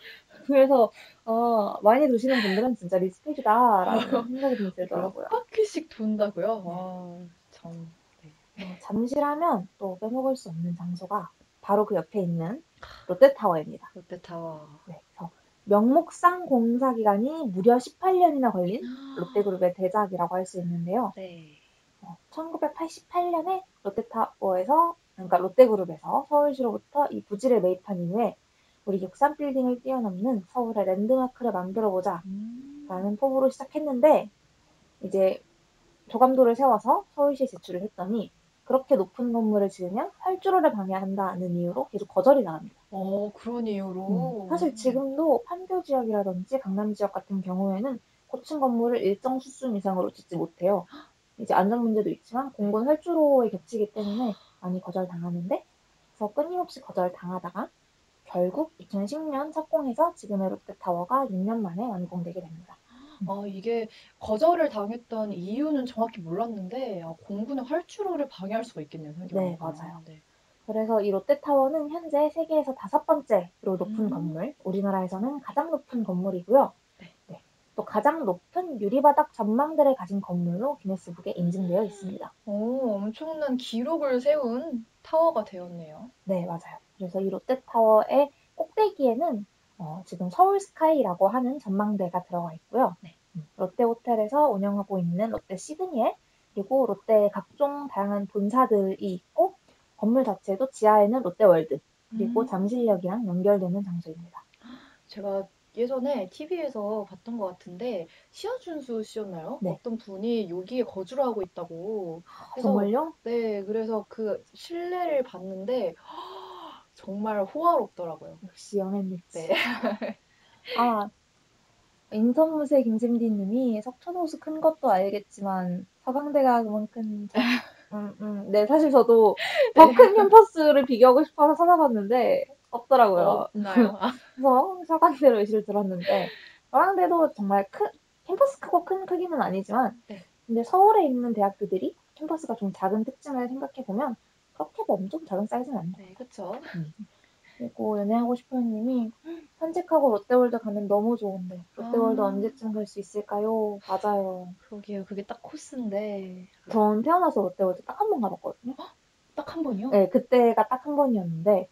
그래서 어, 많이 도시는 분들은 진짜 리스펙이다라는 생각이 좀 들더라고요. 몇 바퀴씩 돈다고요? 와, 참. 네. 어, 잠실하면 또 빼먹을 수 없는 장소가 바로 그 옆에 있는 롯데타워입니다. 롯데타워. 네, 그래서 명목상 공사 기간이 무려 18년이나 걸린 롯데그룹의 대작이라고 할 수 있는데요. 네. 어, 1988년에 롯데타워에서 그러니까 롯데그룹에서 서울시로부터 이 부지를 매입한 이후에 우리 63 빌딩을 뛰어넘는 서울의 랜드마크를 만들어 보자 음. 라는 포부로 시작했는데 이제 조감도를 세워서 서울시에 제출을 했더니 그렇게 높은 건물을 지으면 활주로를 방해한다는 이유로 계속 거절이 나옵니다. 어, 그런 이유로. 음, 사실 지금도 판교 지역이라든지 강남 지역 같은 경우에는 고층 건물을 일정 수준 이상으로 짓지 못해요. 이제 안전 문제도 있지만 공공 활주로에 겹치기 때문에 많이 거절당하는데 그래서 끊임없이 거절당하다가 결국 2010년 착공해서 지금의 롯데타워가 6년 만에 완공되게 됩니다. 아, 이게 거절을 당했던 이유는 정확히 몰랐는데, 아, 공군의 활주로를 방해할 수가 있겠네요, 생각해보니까. 네, 맞아요. 네. 그래서 이 롯데타워는 현재 세계에서 다섯 번째로 높은 음. 건물, 우리나라에서는 가장 높은 건물이고요. 네. 네. 또 가장 높은 유리바닥 전망대를 가진 건물로 기네스북에 인증되어 있습니다. 오, 엄청난 기록을 세운 타워가 되었네요. 네, 맞아요. 그래서 이 롯데타워의 꼭대기에는 어, 지금 서울 스카이라고 하는 전망대가 들어가 있고요. 네. 음, 롯데호텔에서 운영하고 있는 롯데 시그니엘 그리고 롯데의 각종 다양한 본사들이 있고 건물 자체도 지하에는 롯데월드 그리고 음. 잠실역이랑 연결되는 장소입니다. 제가 예전에 TV에서 봤던 것 같은데, 시아준수 씨였나요? 네. 어떤 분이 여기에 거주를 하고 있다고. 그래서 정말요? 네, 그래서 그 실내를 봤는데 정말 호화롭더라고요. 역시 연예미치. 네. 아, 인성무새 김샘디님이 석촌호수 큰 것도 알겠지만 서강대가 그만큼 작- 음, 음, 네 사실 저도 더 큰 캠퍼스를 비교하고 싶어서 찾아봤는데 없더라고요. 없나요? 아, 그래서 서강대로 예시를 들었는데 서강대도 정말 큰 캠퍼스 크고 큰 크기는 아니지만 네. 근데 서울에 있는 대학교들이 캠퍼스가 좀 작은 특징을 생각해 보면 그렇게 뭐 엄청 작은 사이즈는 아니에요. 네, 그쵸. 그리고 연애하고 싶어요 님이 산책하고 롯데월드 가면 너무 좋은데 롯데월드 아. 언제쯤 갈 수 있을까요? 맞아요. 그러게요. 그게 딱 코스인데. 전 태어나서 롯데월드 딱 한 번 가봤거든요. 딱 한 번이요? 네, 그때가 딱 한 번이었는데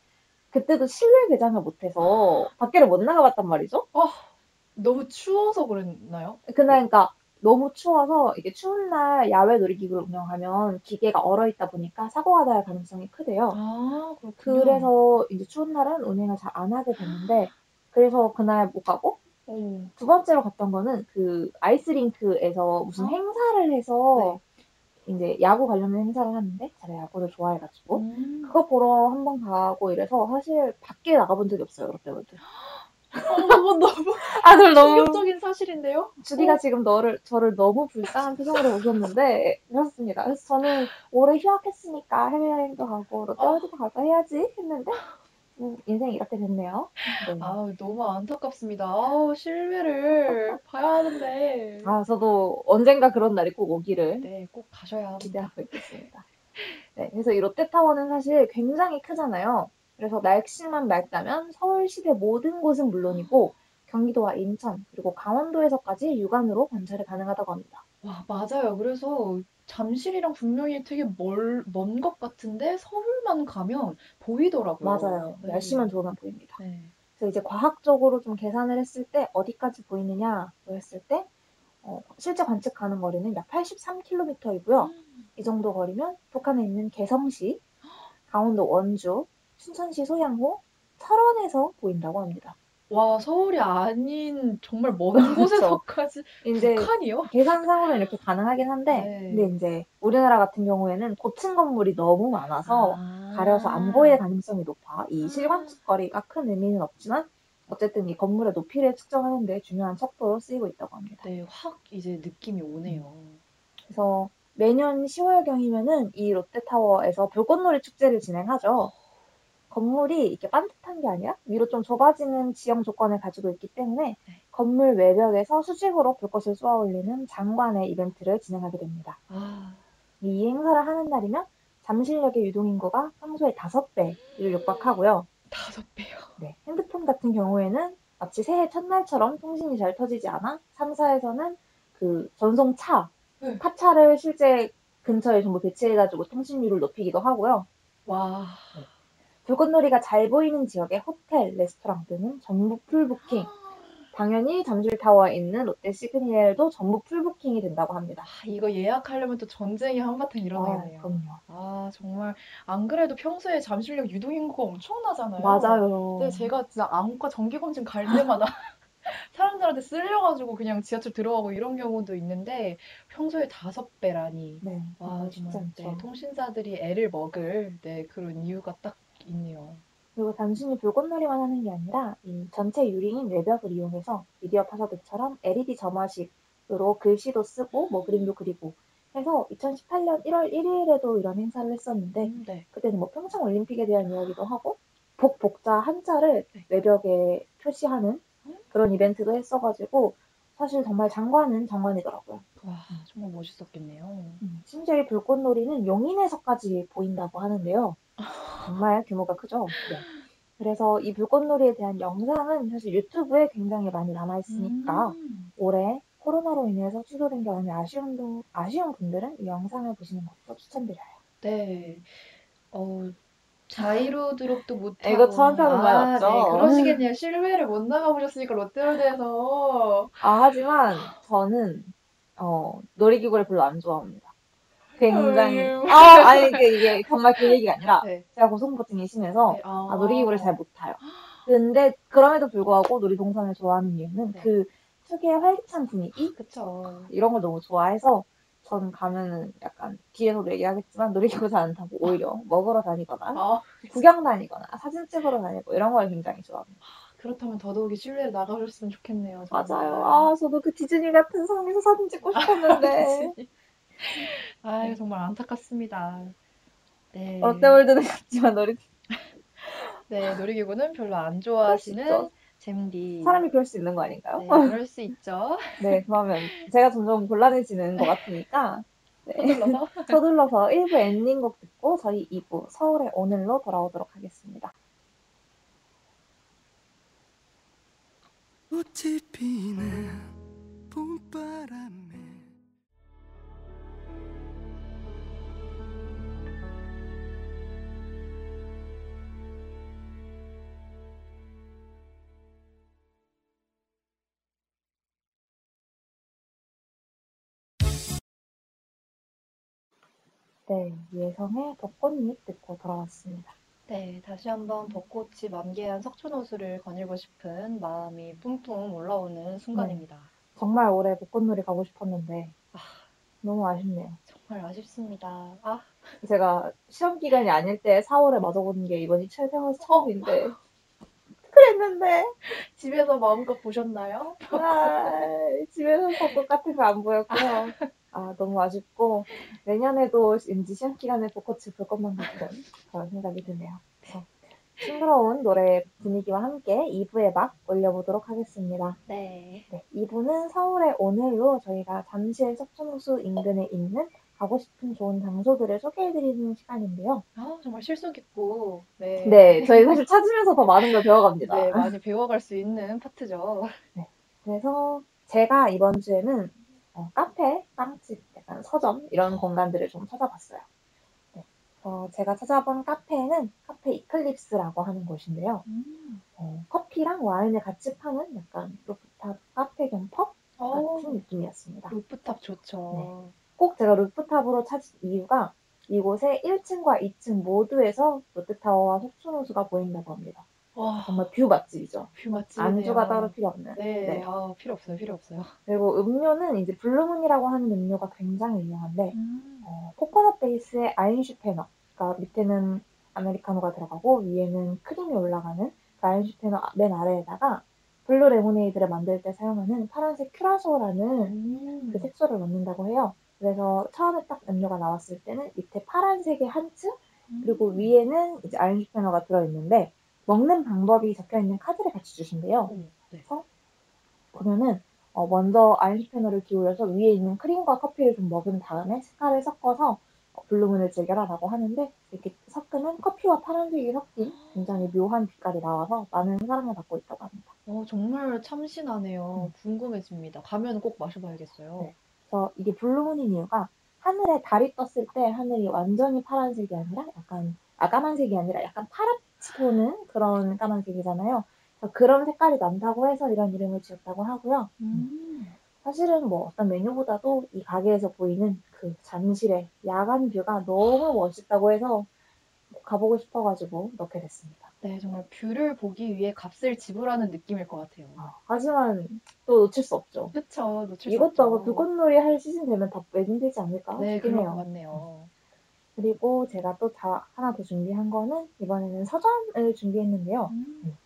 그때도 실내 개장을 못해서 밖에를 못 나가봤단 말이죠. 너무 추워서 그랬나요? 그날 그러니까 너무 추워서 이게 추운 날 야외 놀이기구를 운영하면 기계가 얼어 있다 보니까 사고가 날 가능성이 크대요. 아, 그렇군요. 그래서 이제 추운 날은 운행을 잘 안 하게 됐는데 그래서 그날 못 가고 오, 두 번째로 갔던 거는 그 아이스링크에서 무슨 아. 행사를 해서 이제 야구 관련된 행사를 하는데 제가 야구를 좋아해가지고 음. 그거 보러 한 번 가고 이래서 사실 밖에 나가본 적이 없어요 롯데월드. 어, 너무 아들 너무 충격적인 사실인데요? 주디가 지금 너를 저를 너무 불쌍한 표정으로 보셨는데 그렇습니다. 그래서 저는 올해 휴학했으니까 해외여행도 가고 롯데월드도 가서 해야지 했는데 음, 인생이 이렇게 됐네요. 네. 아우, 너무 안타깝습니다. 아우, 실외를 봐야 하는데. 아 저도 언젠가 그런 날이 꼭 오기를 네, 꼭 가셔야 합니다. 기대하고 있겠습니다. 네, 그래서 이 롯데타워는 사실 굉장히 크잖아요. 그래서 날씨만 맑다면 서울시대 모든 곳은 물론이고 경기도와 인천 그리고 강원도에서까지 육안으로 관찰이 가능하다고 합니다. 와, 맞아요. 그래서 잠실이랑 분명히 되게 멀, 먼 것 같은데 서울만 가면 보이더라고요. 맞아요. 네. 날씨만 좋으면 보입니다. 네. 그래서 이제 과학적으로 좀 계산을 했을 때 어디까지 보이느냐고 했을 때 어, 실제 관측 가능 거리는 약 83km이고요. 이 정도 거리면 북한에 있는 개성시, 강원도 원주, 춘천시 소양호, 철원에서 보인다고 합니다. 와, 서울이 아닌 정말 먼 그렇죠. 곳에서까지 이제 북한이요? 계산상으로는 이렇게 가능하긴 한데, 네. 근데 이제 우리나라 같은 경우에는 고층 건물이 너무 많아서 아. 가려서 안 보일 가능성이 높아. 이 실관측 거리가 큰 의미는 없지만 어쨌든 이 건물의 높이를 측정하는 데 중요한 척도로 쓰이고 있다고 합니다. 네, 확 이제 느낌이 오네요. 그래서 매년 10월경이면은 이 롯데타워에서 불꽃놀이 축제를 진행하죠. 건물이 이렇게 반듯한 게 아니라 위로 좀 좁아지는 지형 조건을 가지고 있기 때문에 네. 건물 외벽에서 수직으로 불꽃을 쏘아 올리는 장관의 이벤트를 진행하게 됩니다. 아, 이 행사를 하는 날이면 잠실역의 유동인구가 평소의 5배를 육박하고요. 다섯 배요. 네, 핸드폰 같은 경우에는 마치 새해 첫날처럼 통신이 잘 터지지 않아 3사에서는 그 전송차, 네. 파차를 실제 근처에 전부 배치해가지고 통신률을 높이기도 하고요. 와, 불꽃놀이가 잘 보이는 지역의 호텔, 레스토랑 등은 전부 풀부킹. 당연히 잠실타워에 있는 롯데 시그니엘도 전부 풀부킹이 된다고 합니다. 아, 이거 예약하려면 또 전쟁이 한바탕 일어나겠네요. 아, 그럼요. 아, 정말 안 그래도 평소에 잠실역 유동 인구가 엄청나잖아요. 맞아요. 근데 제가 진짜 안과 정기 검진 갈 때마다 사람들한테 쓸려가지고 그냥 지하철 들어가고 이런 경우도 있는데 평소에 다섯 배라니. 네, 와, 쉽지 정말 않죠. 네, 통신사들이 애를 먹을 네, 그런 이유가 딱 있네요. 그리고 단순히 불꽃놀이만 하는 게 아니라 이 전체 유리인 외벽을 이용해서 미디어 파사드처럼 LED 점화식으로 글씨도 쓰고 뭐 그림도 그리고 해서 2018년 1월 1일에도 이런 행사를 했었는데 음, 네. 그때는 뭐 평창 올림픽에 대한 이야기도 하고 복 복자 한자를 네. 외벽에 표시하는 그런 이벤트도 했어가지고 사실 정말 장관은 장관이더라고요. 와, 정말 멋있었겠네요. 음, 심지어 이 불꽃놀이는 용인에서까지 보인다고 하는데요. 정말 규모가 크죠. 네. 그래서 이 불꽃놀이에 대한 영상은 사실 유튜브에 굉장히 많이 남아 있으니까 음. 올해 코로나로 인해서 취소된 게 많이 아쉬운, 분- 아쉬운 분들은 이 영상을 보시는 것도 추천드려요. 네. 어, 자이로 드롭도 못 이거 하고. 저한테 하는 말 아, 맞죠? 네, 그러시겠네요. 실외를 못 나가보셨으니까 롯데월드에서. 아, 하지만 저는 어, 놀이기구를 별로 안 좋아합니다. 굉장히. 아, 아니 이게, 이게 정말 그 얘기가 아니라 네. 제가 고소공포증이 심해서 네, 아. 아, 놀이기구를 잘 못 타요. 근데 그럼에도 불구하고 놀이동산을 좋아하는 이유는 네. 그 특유의 활기찬 분위기 그쵸. 이런 걸 너무 좋아해서 전 가면은 약간 뒤에서도 얘기하겠지만 놀이기구 잘 안 타고 오히려 먹으러 다니거나 아, 구경 다니거나 사진 찍으러 다니고 이런 걸 굉장히 좋아합니다. 그렇다면 더더욱이 실내에 나가셨으면 좋겠네요. 정말. 맞아요. 아 저도 그 디즈니 같은 상에서 사진 찍고 싶었는데 아유, 정말 안타깝습니다. 네. 롯데월드는 갔지만 놀이 네, 놀이기구는 별로 안 좋아하시는. 잼디. 사람이 그럴 수 있는 거 아닌가요? 네, 그럴 수 있죠. 네, 그러면 제가 점점 곤란해지는 것 같으니까 네. 서둘러서. 서둘러서 1부 엔딩곡 듣고 저희 2부 서울의 오늘로 돌아오도록 하겠습니다. 꽃이 피는 봄바람에 네, 예성의 벚꽃잎 듣고 돌아왔습니다. 네, 다시 한번 벚꽃이 만개한 석촌호수를 거닐고 싶은 마음이 뿜뿜 올라오는 순간입니다. 정말 올해 벚꽃놀이 가고 싶었는데 아. 너무 아쉽네요. 정말 아쉽습니다. 아, 제가 시험 기간이 아닐 때 4월에 맞아보는 게 이번이 최생활 처음인데 그랬는데 집에서 마음껏 보셨나요? 아, 집에서 벚꽃 같은 거 안 보였고요. 아 너무 아쉽고 내년에도 왠지 시험 기간에 벚꽃을 볼 것만 같은 그런 생각이 드네요. 그래서 싱그러운 노래 분위기와 함께 2부에 막 올려보도록 하겠습니다. 네. 네, 2부는 서울의 오늘로 저희가 잠실 석촌호수 인근에 있는 가고 싶은 좋은 장소들을 소개해드리는 시간인데요. 아, 정말 실속 있고, 네. 네, 저희 사실 찾으면서 더 많은 걸 배워갑니다. 네, 많이 배워갈 수 있는 파트죠. 그래서 제가 이번 주에는 어, 카페, 빵집, 약간 서점 이런 공간들을 좀 찾아봤어요. 네, 어, 제가 찾아본 카페는 카페 이클립스라고 하는 곳인데요. 음. 어, 커피랑 와인을 같이 파는 약간 루프탑 카페 겸펍 어, 같은 느낌이었습니다. 루프탑 좋죠. 네. 꼭 제가 rooftop으로 찾은 이유가 이곳에 1층과 2층 모두에서 롯데타워와 석촌호수가 보인다고 합니다. 와, 정말 view 맛집이죠. view 맛집이네요. 안주가 따로 필요 없는. 네, 네. 아, 필요 없어요, 필요 없어요. 그리고 음료는 이제 블루문이라고 하는 음료가 굉장히 유명한데 음. 어, 코코넛 베이스의 아인슈페너 그러니까 밑에는 아메리카노가 들어가고 위에는 크림이 올라가는 그 아인슈페너 맨 아래에다가 블루 레모네이드를 만들 때 사용하는 파란색 큐라소라는 음. 그 색소를 넣는다고 해요. 그래서 처음에 딱 음료가 나왔을 때는 밑에 파란색의 한 층, 그리고 음. 위에는 이제 아인슈페너가 들어있는데 먹는 방법이 적혀 있는 카드를 같이 주신대요. 오, 네. 보면은 어, 먼저 아인슈페너를 기울여서 위에 있는 크림과 커피를 좀 먹은 다음에 색깔을 섞어서 어, 블루문을 즐겨라라고 하는데 이렇게 섞으면 커피와 파란색이 섞인 굉장히 묘한 빛깔이 나와서 많은 사랑을 받고 있다고 합니다. 어, 정말 참신하네요. 음. 궁금해집니다. 가면 꼭 마셔봐야겠어요. 네. 그래서 이게 블루문인 이유가 하늘에 달이 떴을 때 하늘이 완전히 파란색이 아니라 약간 아 까만색이 아니라 약간 파란빛이 도는 그런 까만색이잖아요. 그런 색깔이 난다고 해서 이런 이름을 지었다고 하고요. 음. 사실은 뭐 어떤 메뉴보다도 이 가게에서 보이는 그 잠실의 야간 view가 너무 멋있다고 해서 꼭 가보고 싶어가지고 넣게 됐습니다. 네, 정말 view를 보기 위해 값을 지불하는 느낌일 것 같아요. 아, 하지만 또 놓칠 수 없죠. 그쵸, 놓칠 수 이것도 아마 없죠. 불꽃놀이 할 시즌 되면 다 매진되지 않을까 네, 그런 것. 같네요. 그리고 제가 또 다, 하나 더 준비한 거는 이번에는 서점을 준비했는데요. 음.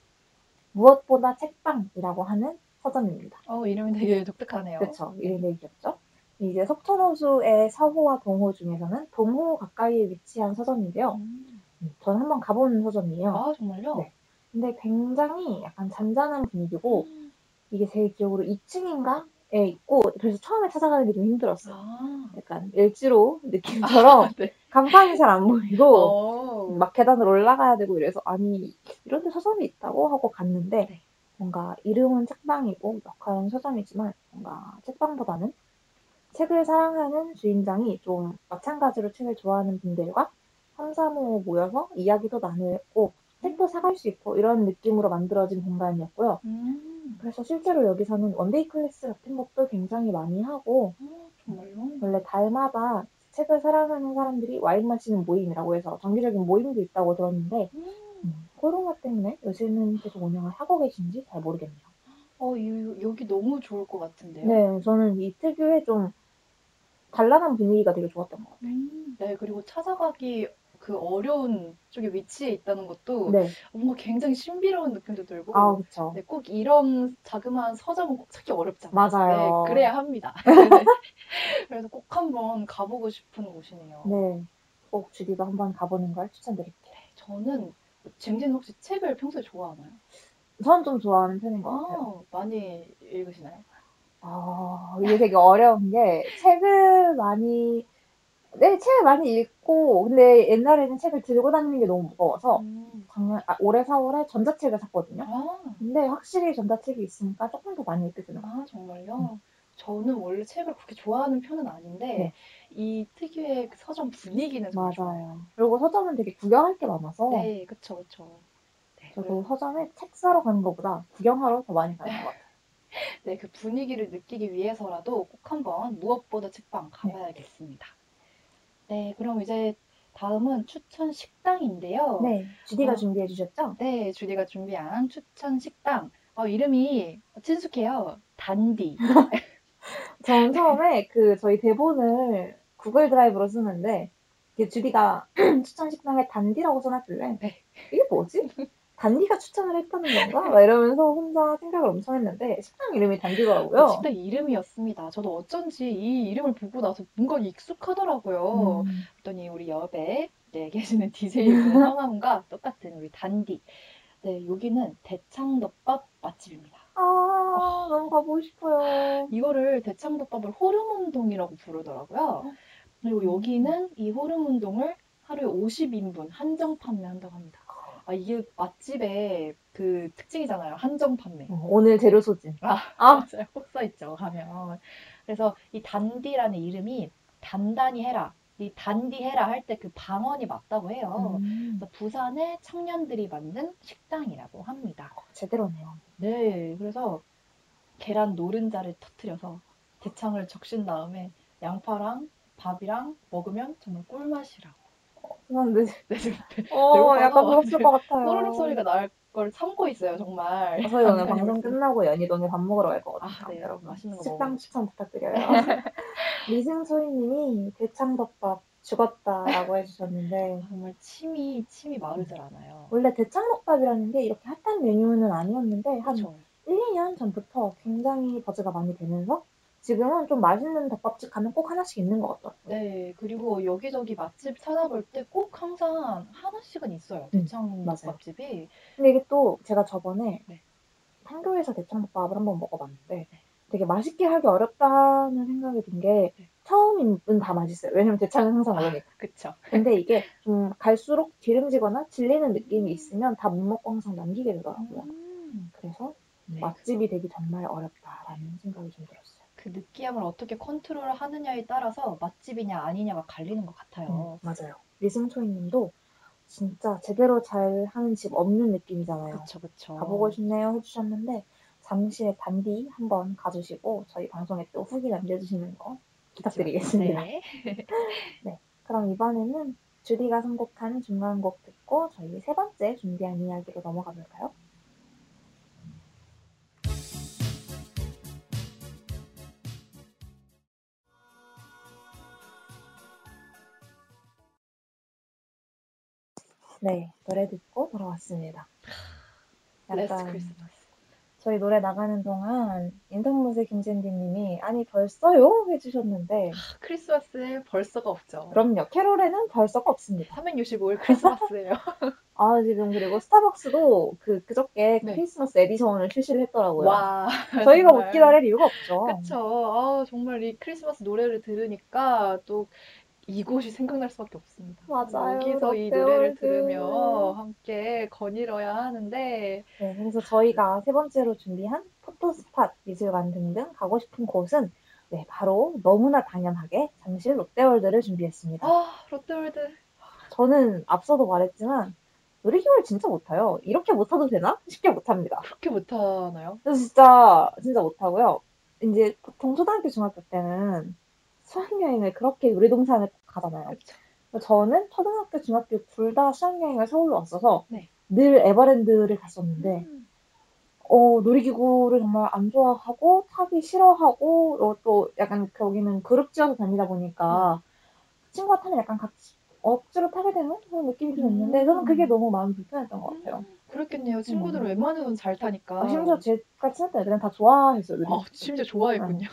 무엇보다 책방이라고 하는 서점입니다. 어, 이름이 되게 독특하네요. 그렇죠. 이름이 되게 귀엽죠. 이제 석촌호수의 서호와 동호 중에서는 동호 가까이에 위치한 서점인데요. 음. 음, 저는 한번 가본 서점이에요. 아, 정말요? 네. 근데 굉장히 약간 잔잔한 분위기고 음. 이게 제 기억으로 2층인가에 있고 그래서 처음에 찾아가는 게 좀 힘들었어요. 아, 약간 일지로 느낌처럼 네. 간판이 잘 안 보이고 어. 막 계단을 올라가야 되고 이래서 아니 이런 데 서점이 있다고 하고 갔는데 네. 뭔가 이름은 책방이고 역할은 서점이지만 뭔가 책방보다는 책을 사랑하는 주인장이 좀 마찬가지로 책을 좋아하는 분들과 3, 4, 5 모여서 이야기도 나누고 책도 사갈 수 있고 이런 느낌으로 만들어진 공간이었고요. 음. 그래서 실제로 여기서는 one-day class 같은 것도 굉장히 많이 하고 어, 정말요? 원래 달마다 책을 사랑하는 사람들이 와인 마시는 모임이라고 해서 정기적인 모임도 있다고 들었는데 음. 음, 코로나 때문에 요새는 계속 운영을 하고 계신지 잘 모르겠네요. 어, 이, 여기 너무 좋을 것 같은데요? 네, 저는 이 특유의 좀 단란한 분위기가 되게 좋았던 것 같아요. 음, 네, 그리고 찾아가기 그 어려운 쪽에 위치해 있다는 것도 네, 뭔가 굉장히 신비로운 느낌도 들고 아 그렇죠. 네, 꼭 이런 자그마한 서점은 꼭 찾기 어렵잖아요. 맞아요. 네, 그래야 합니다. 네. 그래서 꼭 한번 가보고 싶은 곳이네요. 네, 꼭 주디도 한번 가보는 걸 추천드릴게요. 저는 쟁쟁 혹시 책을 평소에 좋아하나요? 저는 좀 좋아하는 편인 것 같아요. 아, 많이 읽으시나요? 아, 이게 되게 어려운 게 책을 많이 네, 책을 많이 읽고 근데 옛날에는 책을 들고 다니는 게 너무 무거워서 음. 작년 아, 올해 4월에 전자책을 샀거든요. 아, 근데 확실히 전자책이 있으니까 조금 더 많이 읽게 되는 것 같아요. 아, 정말요? 저는 원래 책을 그렇게 좋아하는 편은 아닌데 네. 이 특유의 그 서점 분위기는 정말 좋아요. 맞아요. 그리고 서점은 되게 구경할 게 많아서 네, 그쵸, 그쵸. 네, 저도 서점에 책 사러 가는 것보다 구경하러 더 많이 가는 것 같아요. 네, 그 분위기를 느끼기 위해서라도 꼭 한번 무엇보다 책방 가봐야겠습니다. 네, 그럼 이제 다음은 추천 식당인데요. 네, 주디가 어. 준비해 주셨죠? 네, 주디가 준비한 추천 식당. 어, 이름이 친숙해요. 단디. 전 처음에 그 저희 대본을 구글 드라이브로 쓰는데 이게 주디가 추천 식당에 단디라고 써놨길래 네. 이게 뭐지? 단디가 추천을 했다는 건가? 막 이러면서 혼자 생각을 엄청 했는데 식당 이름이 단디더라고요. 식당 이름이었습니다. 저도 어쩐지 이 이름을 보고 나서 뭔가 익숙하더라고요. 음. 그랬더니 우리 옆에 네, 계시는 DJ분 성함과 똑같은 우리 단디. 네, 여기는 대창덮밥 맛집입니다. 아 너무 가보고 싶어요. 이거를 대창덮밥을 호르몬동이라고 부르더라고요. 그리고 여기는 이 호르몬동을 하루에 50인분 한정 판매한다고 합니다. 아, 이게 맛집의 그 특징이잖아요. 한정 판매. 어, 오늘 재료 소진. 아, 아. 맞아요. 꼭 써있죠, 가면. 그래서 이 단디라는 이름이 단단히 해라. 이 단디 해라 할 때 그 방언이 맞다고 해요. 음, 그래서 부산의 청년들이 만든 식당이라고 합니다. 제대로네요. 네, 그래서 계란 노른자를 터트려서 대창을 적신 다음에 양파랑 밥이랑 먹으면 정말 꿀맛이라고. 근데 네, 지금 어 배고파서 약간 부럽을 것 같아요. 꼬르륵 소리가 날 걸 참고 있어요, 정말. 저희 오늘 네, 방송. 끝나고 연희동에 밥 먹으러 갈 거거든요. 아, 네, 여러분 맛있는 거 식당. 추천 부탁드려요. 리승소희님이 대창덮밥 죽었다라고 해주셨는데 정말 침이 침이 마르질 않아요. 원래 대창덮밥이라는 게 이렇게 핫한 메뉴는 아니었는데 한 그렇죠. 1, 2년 전부터 굉장히 버즈가 많이 되면서 지금은 좀 맛있는 덮밥집 가면 꼭 하나씩 있는 것 같더라고요. 네, 그리고 여기저기 맛집 찾아볼 때 꼭 항상 하나씩은 있어요. 음, 대창. 덮밥집이. 근데 이게 또 제가 저번에 네. 판교에서 대창 덮밥을 한번 먹어봤는데 되게 맛있게 하기 어렵다는 생각이 든게 네. 처음은 다 맛있어요. 왜냐면 대창은 항상 어려니까. 그쵸. 근데 이게 좀 갈수록 기름지거나 질리는 느낌이 있으면 다 못 먹고 항상 남기게 되더라고요. 음, 그래서 네. 맛집이 되기 정말 어렵다라는 생각이 좀 들었어요. 그 느끼함을 어떻게 컨트롤 하느냐에 따라서 맛집이냐 아니냐가 갈리는 것 같아요. 음, 맞아요. 리승초이님도 진짜 제대로 잘 하는 집 없는 느낌이잖아요. 그쵸, 그쵸. 가보고 싶네요 해주셨는데 잠시에 단디 한번 가주시고 저희 방송에 또 후기 남겨주시는 거 부탁드리겠습니다. 네. 그럼 이번에는 주디가 선곡한 중간곡 듣고 저희 세 번째 준비한 이야기로 넘어가 볼까요? 네, 노래 듣고 돌아왔습니다. 약간. 저희 노래 나가는 동안 인턴무새 김진디님이 아니 벌써요 해주셨는데 크리스마스에 벌써가 없죠. 그럼요 캐롤에는 벌써가 없습니다. 365일 크리스마스예요. 아 지금 그리고 스타벅스도 그 그저께 네. 크리스마스 edition을 출시를 했더라고요. 와. 저희가. 못 기다릴 이유가 없죠. 그쵸. 아, 정말 이 크리스마스 노래를 들으니까 또 이곳이 생각날 수밖에 없습니다. 맞아요. 여기서 이 롯데월드. 노래를 들으며 함께 거닐어야 하는데 네, 그래서 저희가 세 번째로 준비한 photo spot, 미술관 등등 가고 싶은 곳은 네, 바로 너무나 당연하게 잠실 롯데월드를 준비했습니다. 아, 롯데월드 저는 앞서도 말했지만 놀이기구를 진짜 못 타요. 이렇게 못 타도 되나? 쉽게 못 탑니다. 그렇게 못하나요? 진짜 진짜 못하고요. 이제 보통 초등학교 중학교 때는 수학여행을 그렇게 놀이동산을 가잖아요. 그렇죠. 저는 초등학교 중학교 둘 다 수학여행을 서울로 왔어서 네. 늘 에버랜드를 갔었는데 음, 어, 놀이기구를 정말 안 좋아하고 타기 싫어하고 어, 또 약간 거기는 그룹 지어서 다니다 보니까 친구가 타면 약간 같이 억지로 타게 되는 그런 느낌이 좀 있는데 저는 그게 너무 마음이 불편했던 것 같아요. 음, 그렇겠네요. 친구들은 음. 웬만해서는 잘 타니까. 아, 심지어 제가 친했던 애들은 다 좋아했어요. 아, 심지어 좋아했군요.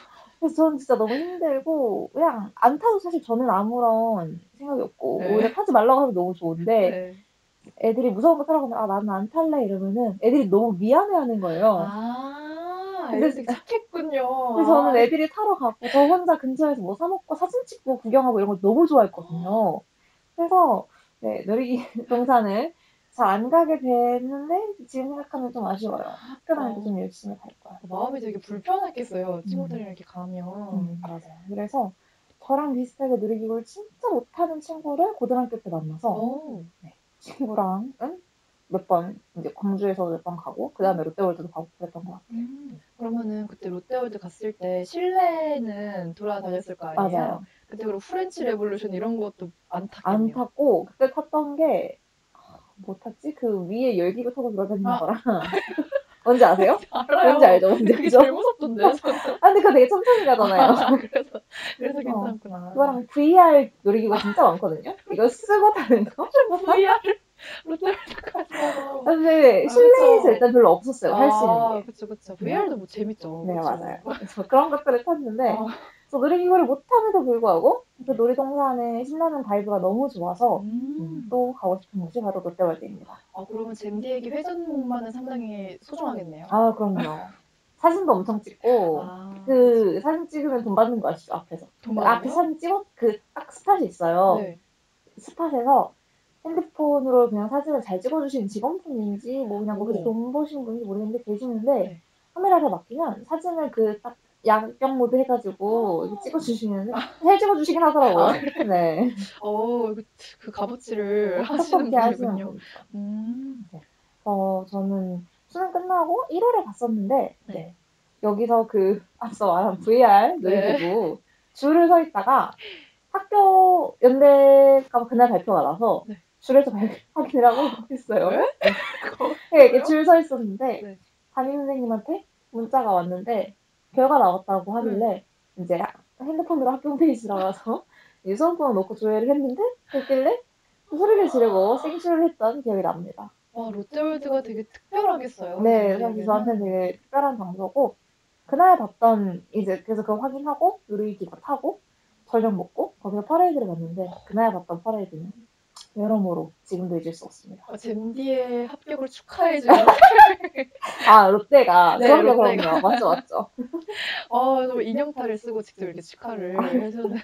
그래서 저는 진짜 너무 힘들고 그냥 안 타도 사실 저는 아무런 생각이 없고 네. 오히려 타지 말라고 하면 너무 좋은데 네. 애들이 무서운 거 타라고 하면 아 나는 안 탈래 이러면은 애들이 너무 미안해하는 거예요. 아, 근데- 애들 되게 착했군요. 그래서 저는 아, 애들이 타러 가고 저 혼자 근처에서 뭐 사 먹고 사진 찍고 구경하고 이런 걸 너무 좋아했거든요. 그래서 네, 놀이동산을 잘 안 가게 됐는데 지금 생각하면 좀 아쉬워요. 학교 다닐 때좀 열심히 갈 거야. 마음이 되게 불편했겠어요. 친구들이랑 이렇게 가면. 음, 맞아요. 그래서 저랑 비슷하게 놀이기구를 진짜 못하는 친구를 고등학교 때 만나서 오, 친구랑은 몇번 이제 광주에서 몇 번 가고 그 다음에 롯데월드도 가고 그랬던 것 같아요. 음, 그러면은 그때 롯데월드 갔을 때 실내는 돌아다녔을 거 아니에요? 맞아요. 그때 그럼 French Revolution 이런 것도 안안 탔겠네요. 탔고 그때 탔던 게 아, 뭐 탔지? 그 위에 열기구 타고 돌아다니는 아. 거랑 뭔지 아세요? 알아요. 뭔지 알죠? 뭔지 근데 그게 알죠? 제일 무섭던데. 아, 근데 그거 되게 천천히 가잖아요. 아, 그래서 그래서 어. 괜찮구나. 그거랑 VR 놀이기구 진짜 많거든요. 이거 쓰고 타는 거. VR을 롯데월드까지 가서. 근데 아, 실내에서. 일단 별로 없었어요. 할 수 있는 아, 게. 그쵸, 그쵸. VR도 뭐 재밌죠. 네, 그쵸? 맞아요. 그래서 그런 것들을 탔는데, 아. 저 놀이기구를 못 탐에도 불구하고, 그 놀이동산의 신나는 vibe가 너무 좋아서, 음, 음. 또 가고 싶은 곳이 바로 롯데월드입니다. 아, 그러면 잼디에게 회전목마는 상당히 소중하겠네요. 아, 그럼요. 사진도 엄청 찍고, 아, 그 사진 찍으면 돈 받는 거 아시죠? 앞에서. 돈그 받는 앞에 거? 사진 찍어, 그 딱 스팟이 있어요. 네. 스팟에서 핸드폰으로 그냥 사진을 잘 찍어주시는 직원분인지 뭐 그냥 오. 거기서 돈 보신 분인지 모르겠는데 계시는데 네. 카메라를 맡기면 사진을 그 딱 양경 모드 해가지고 이렇게 찍어주시는데 아. 잘 찍어주시긴 하더라고요. 네. 어, 그, 그 값어치를 하시는 어떻게 하시는 분이군요. 음. 어, 저는 수능 끝나고 1월에 갔었는데 네. 여기서 그 앞서 말한 VR 놀이기구 줄을 서 있다가 학교 연대가 그날 발표가 나서 네. 줄에서 발- 확인을 하고 있어요. 왜? 네, 줄 서 있었는데 네. 담임 선생님한테 문자가 왔는데 결과 나왔다고 하길래 이제 핸드폰으로 학교 홈페이지 들어가서 이 수험번호 넣고 조회를 했는데 됐길래 소리를 지르고 생쇼를 했던 기억이 납니다. 와, 롯데월드가 되게 특별하겠어요. 네. 사실 저한테는 되게 특별한 장소고 그날 봤던 이제 그래서 그거 확인하고 놀이기구 타고 저녁 먹고 거기서 퍼레이드를 봤는데 그날 봤던 퍼레이드는 여러모로 지금도 잊을 수 없습니다. 아, 잼디의 합격을 축하해주는. 아 롯데가 네, 그럼요 롯데가. 그럼요 맞죠 맞죠. 아, 정말 인형탈을 쓰고 직접 이렇게 축하를 해주는.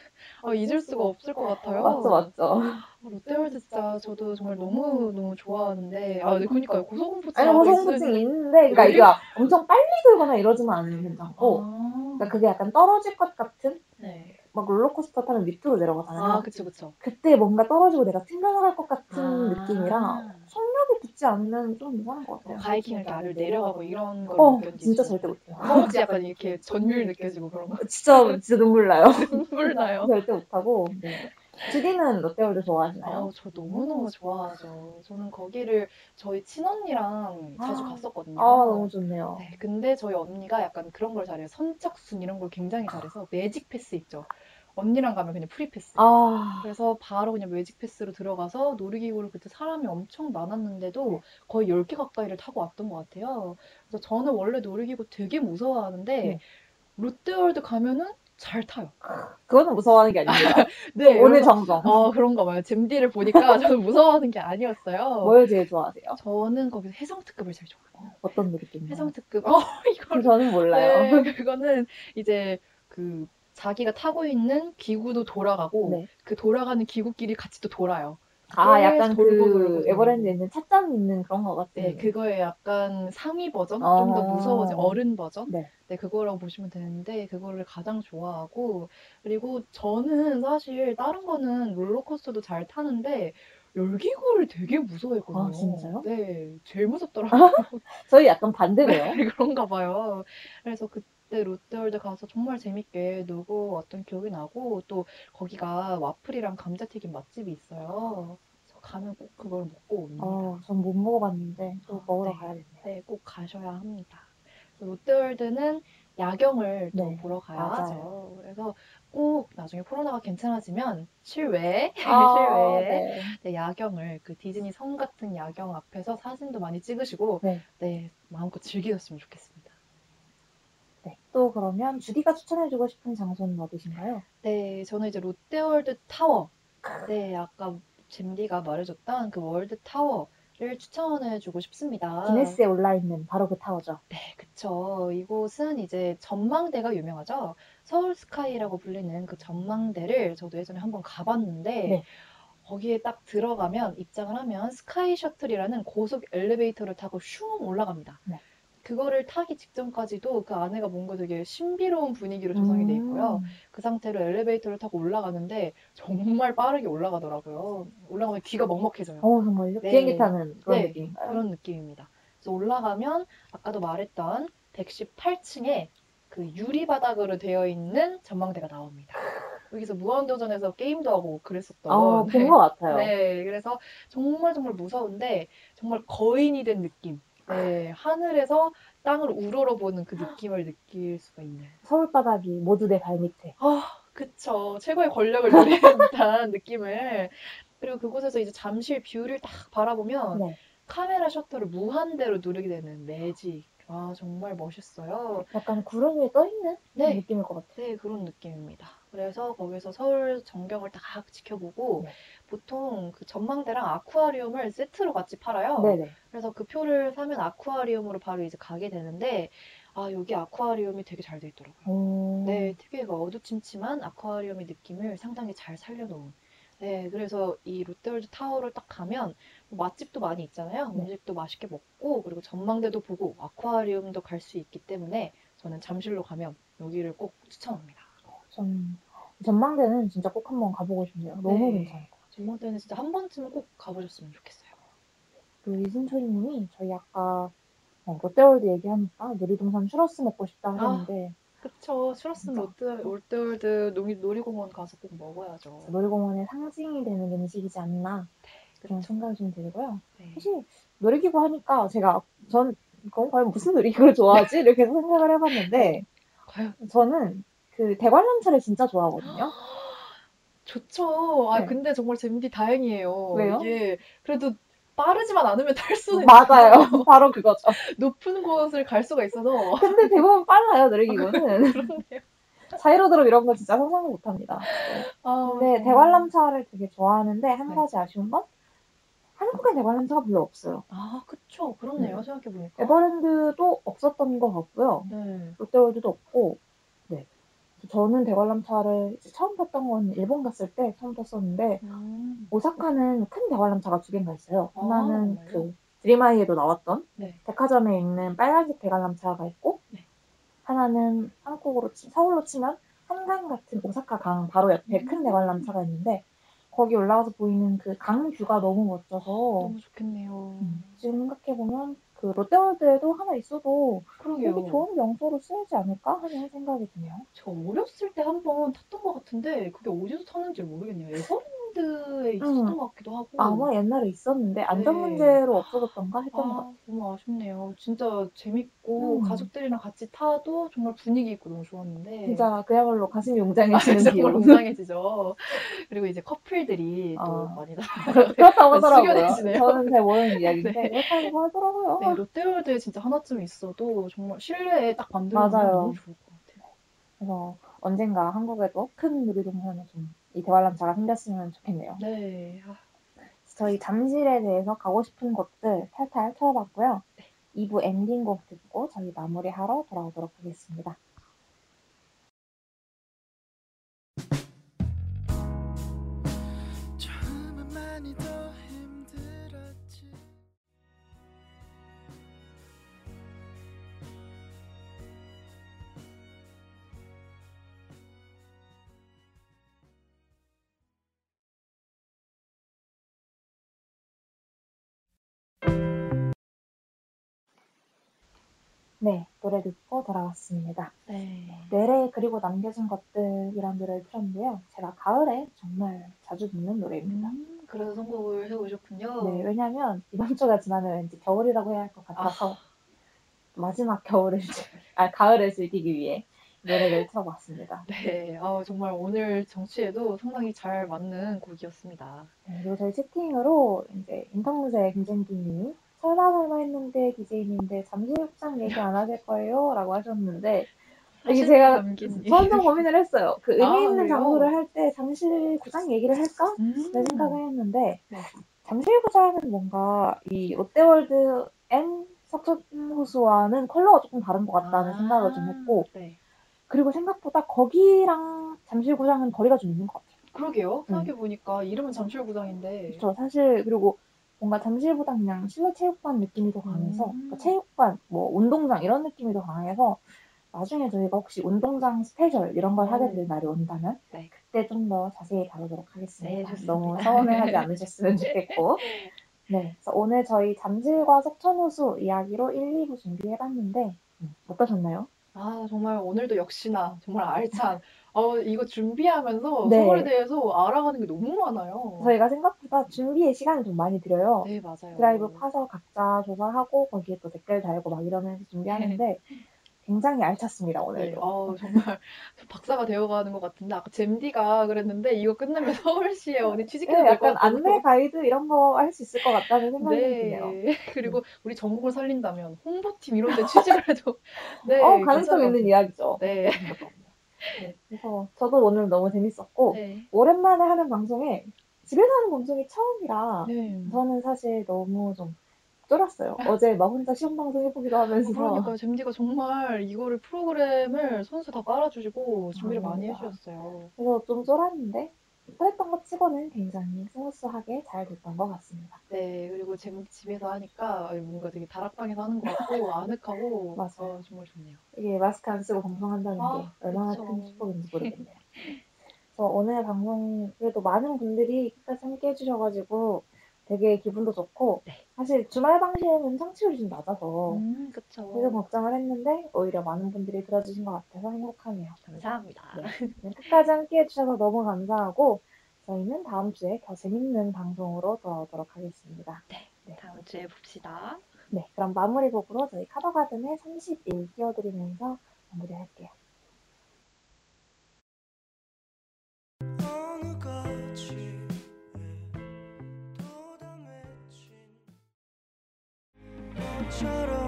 아, 잊을 수가 없을 것 같아요. 맞죠 맞죠. 아, 롯데월드 진짜 저도 정말 너무 너무 좋아하는데 아, 네, 그러니까요. 고소공포증 아니 하고 고소공포증이 있는데 그러니까 이게 엄청 빨리 돌거나 이러지만 않으면 괜찮고 아, 그러니까 그게 약간 떨어질 것 같은 네. 막 롤러코스터 타면 밑으로 내려가잖아요. 아, 그쵸, 그쵸. 그때 뭔가 떨어지고 내가 튕겨나갈 것 같은 아. 느낌이라 속력이 붙지 않으면 좀 이상한 것 같아요. 바이킹을 이렇게 아래로 내려가고 이런 걸 어, 느꼈지. 진짜 절대 못해요. 허벅지 약간 이렇게 전율 느껴지고 그런 거. 진짜 진짜 눈물 나요. 눈물 나요. 절대 못하고. 네. 주디는 롯데월드 좋아하시나요? 아, 저 너무너무 좋아하죠. 저는 거기를 저희 친언니랑 자주 아. 갔었거든요. 아 너무 좋네요. 네, 근데 저희 언니가 약간 그런 걸 잘해요. 선착순 이런 걸 굉장히 잘해서 Magic Pass 있죠. 언니랑 가면 그냥 free pass. 아 그래서 바로 그냥 Magic Pass로 들어가서 놀이기구를 그때 사람이 엄청 많았는데도 거의 10개 가까이를 타고 왔던 것 같아요. 그래서 저는 원래 놀이기구 되게 무서워하는데 네. 롯데월드 가면은 잘 타요. 그거는 무서워하는 게 아닙니다. 네, 오늘 정정. 아, 그런가 봐요. 잼디를 보니까 저는 무서워하는 게 아니었어요. 뭘 제일 좋아하세요? 저는 거기서 해성특급을 제일 좋아해요. 어떤 느낌이요? 해성특급. 어, 이걸. 저는 몰라요. 네, 그거는 이제 그 자기가 타고 있는 기구도 돌아가고 네. 그 돌아가는 기구끼리 같이 또 돌아요. 아 약간 그. 에버랜드에 있는 찻잔 있는 그런 것 같은. 네, 그거의 약간 상위 버전? 아. 좀더 무서워진 어른 버전? 네. 네, 그거라고 보시면 되는데, 그거를 가장 좋아하고, 그리고 저는 사실 다른 거는 롤러코스터도 잘 타는데, 열기구를 되게 무서워했거든요. 아, 진짜요? 네, 제일 무섭더라고요. 저희 약간 반대네요. 그런가 봐요. 그래서 그 때 롯데월드 가서 정말 재밌게 놀고 왔던 기억이 나고, 또 거기가 와플이랑 감자튀김 맛집이 있어요. 그래서 가면 꼭 그걸 먹고 옵니다. 어, 전 못 먹어봤는데 또 아, 먹으러 네. 가야겠네요. 네, 꼭 가셔야 합니다. 롯데월드는 야경을 또 네, 보러 가야죠. 맞아요. 그래서 꼭 나중에 코로나가 괜찮아지면 실외, 아, 실외에 네. 네, 야경을 그 디즈니 성 같은 야경 앞에서 사진도 많이 찍으시고 네. 네, 마음껏 즐기셨으면 좋겠습니다. 네. 또 그러면 주디가 추천해주고 싶은 장소는 어디신가요? 네, 저는 이제 롯데월드 타워. 네, 아까 잼디가 말해줬던 그 월드 타워를 추천해주고 싶습니다. 기네스에 올라있는 바로 그 타워죠. 네, 그쵸. 이곳은 이제 전망대가 유명하죠. 서울 스카이라고 불리는 그 전망대를 저도 예전에 한번 가봤는데, 네. 거기에 딱 들어가면, 입장을 하면 스카이 셔틀이라는 고속 엘리베이터를 타고 슝 올라갑니다. 네. 그거를 타기 직전까지도 그 안에가 뭔가 되게 신비로운 분위기로 조성이 돼 있고요. 음. 그 상태로 엘리베이터를 타고 올라가는데 정말 빠르게 올라가더라고요. 올라가면 귀가 먹먹해져요. 어, 정말요? 네. 비행기 타는 그런 네, 느낌인가요? 그런 느낌입니다. 그래서 올라가면 아까도 말했던 118층에 그 유리 바닥으로 되어 있는 전망대가 나옵니다. 여기서 무한도전에서 게임도 하고 그랬었던. 아, 네. 본것 같아요. 네, 그래서 정말 정말 무서운데 정말 거인이 된 느낌. 네, 하늘에서 땅을 우러러 보는 그 느낌을 느낄 수가 있는. 서울 바닥이 모두 내 발밑에. 아, 그쵸. 최고의 권력을 누리는 듯한 느낌을. 그리고 그곳에서 이제 잠실 view를 딱 바라보면 네. 카메라 셔터를 무한대로 누르게 되는 매직. 아, 정말 멋있어요. 약간 구름 위에 떠 있는 네. 느낌일 것 같아요. 네, 그런 느낌입니다. 그래서 거기서 서울 전경을 딱 지켜보고 네. 보통 그 전망대랑 아쿠아리움을 세트로 같이 팔아요. 네네. 그래서 그 표를 사면 아쿠아리움으로 바로 이제 가게 되는데 아, 여기 아쿠아리움이 되게 잘 돼 있더라고요. 오. 네, 특유의 그 어두침침한 아쿠아리움의 느낌을 상당히 잘 살려놓은. 네, 그래서 이 롯데월드 타워를 딱 가면 뭐 맛집도 많이 있잖아요. 네. 음식도 맛있게 먹고 그리고 전망대도 보고 아쿠아리움도 갈 수 있기 때문에 저는 잠실로 가면 여기를 꼭 추천합니다. 전 전망대는 진짜 꼭 한번 가보고 싶네요. 너무 네. 같아요. 전망대는 진짜 한 번쯤은 꼭 가보셨으면 좋겠어요. 그 이순철님이 저희 아까 어, 롯데월드 얘기하니까 놀이동산 추러스 먹고 싶다 하셨는데 그쵸. 진짜. 롯데, 롯데월드 놀이, 놀이공원 가서 꼭 먹어야죠. 놀이공원의 상징이 되는 음식이지 않나 그런 그쵸. 생각이 좀 들고요. 네. 사실 놀이기구 하니까 제가 전 그럼 과연 무슨 놀이기구를 좋아하지 이렇게 생각을 해봤는데 과연 저는 그 대관람차를 진짜 좋아하거든요. 좋죠. 아, 네. 근데 정말 재밌디 다행이에요. 왜요? 이게 그래도 빠르지만 않으면 탈 수는 맞아요. 바로 그거죠. 높은 곳을 갈 수가 있어서. 근데 대부분 빨라요 놀이기구는. 그렇네요. 자이로드롭 이런 거 진짜 상상을 못합니다. 아, 근데 정말. 대관람차를 되게 좋아하는데 한 네. 가지 아쉬운 건 한국에 대관람차가 별로 없어요. 아, 그쵸. 그렇네요. 네. 생각해보니까. 에버랜드도 없었던 것 같고요. 네. 롯데월드도 없고, 네. 저는 대관람차를 처음 탔던 건 일본 갔을 때 처음 탔었는데, 음. 오사카는 큰 대관람차가 두 개가 있어요. 아, 하나는 정말요? 그 드림아이에도 나왔던 네. 백화점에 있는 빨간색 대관람차가 있고, 네. 하나는 한국으로 치, 서울로 치면 한강 같은 오사카 강 바로 옆에 음. 큰 대관람차가 있는데, 거기 올라가서 보이는 그 강 뷰가 너무 멋져서, 너무 좋겠네요. 음, 지금 생각해 보면 그 롯데월드에도 하나 있어도 그러게요. 되게 좋은 명소로 쓰이지 않을까 하는 생각이 드네요. 저 어렸을 때 한번 탔던 것 같은데 그게 어디서 탔는지 모르겠네요. 에버 랜드에 있었던 것 같기도 하고. 아마 옛날에 있었는데 안전 네. 문제로 없어졌던가 했던 것 아, 같아요. 너무 아쉽네요. 진짜 재밌고 음. 가족들이랑 같이 타도 정말 분위기 있고 너무 좋았는데. 진짜 그야말로 가슴이 아, 웅장해지는 정말 기분. 웅장해지죠. 그리고 이제 커플들이 또 아. 많이 그렇다고 하더라고요. 저는 잘 모르는 이야기인데 네. 그렇다고 하더라고요. 네, 롯데월드에 진짜 하나쯤 있어도 정말 실내에 딱 맞아요. 너무 좋을 것 같아요. 그래서 언젠가 한국에도 큰 놀이동산에 좀 이 대관람차가 생겼으면 좋겠네요. 네. 아, 저희 잠실에 대해서 가고 싶은 곳들 탈탈 털어봤고요. 네. 2부 엔딩곡 듣고 저희 마무리하러 돌아오도록 하겠습니다. 네, 노래 듣고 돌아왔습니다. 네. 뇌에 그리고 남겨진 것들이란 노래를 틀었는데요. 제가 가을에 정말 자주 듣는 노래입니다. 음, 그래서 선곡을 해오셨군요. 네, 왜냐면 이번 주가 지나면 왠지 겨울이라고 해야 할 것 같아서 마지막 겨울을, 즐- 아, 가을을 즐기기 위해 노래를 틀어봤습니다. 네, 아, 정말 오늘 정치에도 상당히 잘 맞는 곡이었습니다. 네, 그리고 저희 채팅으로 이제 인턴무새 김쟁기님이 설마 설마 했는데 기재인인데 잠실구장 얘기 안 하실 거예요? 라고 하셨는데 이게 제가 한번 고민을 했어요. 그 의미 아, 있는? 장소를 할 때 잠실 구장 얘기를 할까? 음. 내 생각을 했는데 네. 잠실 구장은 뭔가 이 롯데월드 and 석촌호수와는 컬러가 조금 다른 것 같다는 아, 생각을 좀 했고 네. 그리고 생각보다 거기랑 잠실구장은 거리가 좀 있는 것 같아요. 그러게요. 음. 생각해 보니까 이름은 잠실구장인데. 그렇죠. 사실 그리고 뭔가 잠실보다 그냥 실내 체육관 느낌이 더 강해서 음. 그러니까 체육관, 뭐 운동장 이런 느낌이 더 강해서 나중에 저희가 혹시 운동장 special 이런 걸 하게 될 날이 온다면 네. 그때 좀 더 자세히 다루도록 네, 하겠습니다. 좋습니다. 너무 서운해하지 않으셨으면 좋겠고 네, 그래서 오늘 저희 잠실과 석촌호수 이야기로 1, 2부 준비해봤는데 음, 어떠셨나요? 아, 정말 오늘도 역시나 정말 알찬 어, 이거 준비하면서 네. 서울에 대해서 알아가는 게 너무 많아요. 저희가 생각보다 준비에 시간이 좀 많이 들어요. 네, 맞아요. 드라이브 파서 각자 조사하고 거기에 또 댓글 달고 막 이러면서 준비하는데 굉장히 알찼습니다 네, 오늘도. 어, 정말 박사가 되어가는 것 같은데 아까 잼디가 그랬는데 이거 끝나면 서울시에 어디 취직해도 네, 될것 약간 같아서 안내 가이드 이런 거 할 수 있을 것 같다는 생각이 드네요. 네. 그리고 우리 전국을 살린다면 홍보팀 이런 데 취직을 해도 네, 어, 가능성 있는 것 이야기죠. 같아요. 네. 네, 그래서 저도 오늘 너무 재밌었고 네. 오랜만에 하는 방송에 집에서 하는 방송이 처음이라 네. 저는 사실 너무 좀 쫄았어요. 어제 막 혼자 시험 방송 해보기도 하면서 그러니까요. 잼디가 정말 이거를 프로그램을 손수 다 깔아주시고 준비를 많이 아닙니다. 해주셨어요. 그래서 좀 쫄았는데 그랬던 것 치고는 굉장히 smooth하게 잘 됐던 것 같습니다. 네. 그리고 잼디 집에서 하니까 뭔가 되게 다락방에서 하는 것 같고 아늑하고 맞아요. 어, 정말 좋네요. 이게 마스크 안 쓰고 방송한다는 아, 게 얼마나 그쵸. 큰 축복인지 모르겠네요. 그래서 오늘 방송 그래도 많은 분들이 끝까지 함께 해주셔가지고 되게 기분도 좋고 네. 사실 주말 방송은 청취율이 좀 낮아서 음, 그쵸. 그래서 걱정을 했는데 오히려 많은 분들이 들어주신 것 같아서 행복하네요. 감사합니다. 네, 끝까지 함께 해 주셔서 너무 감사하고 저희는 다음 주에 더 재밌는 방송으로 돌아오도록 하겠습니다. 다음 주에 봅시다. 네, 그럼 마무리 곡으로 저희 카더가든의 31 띄워드리면서 마무리할게요. choro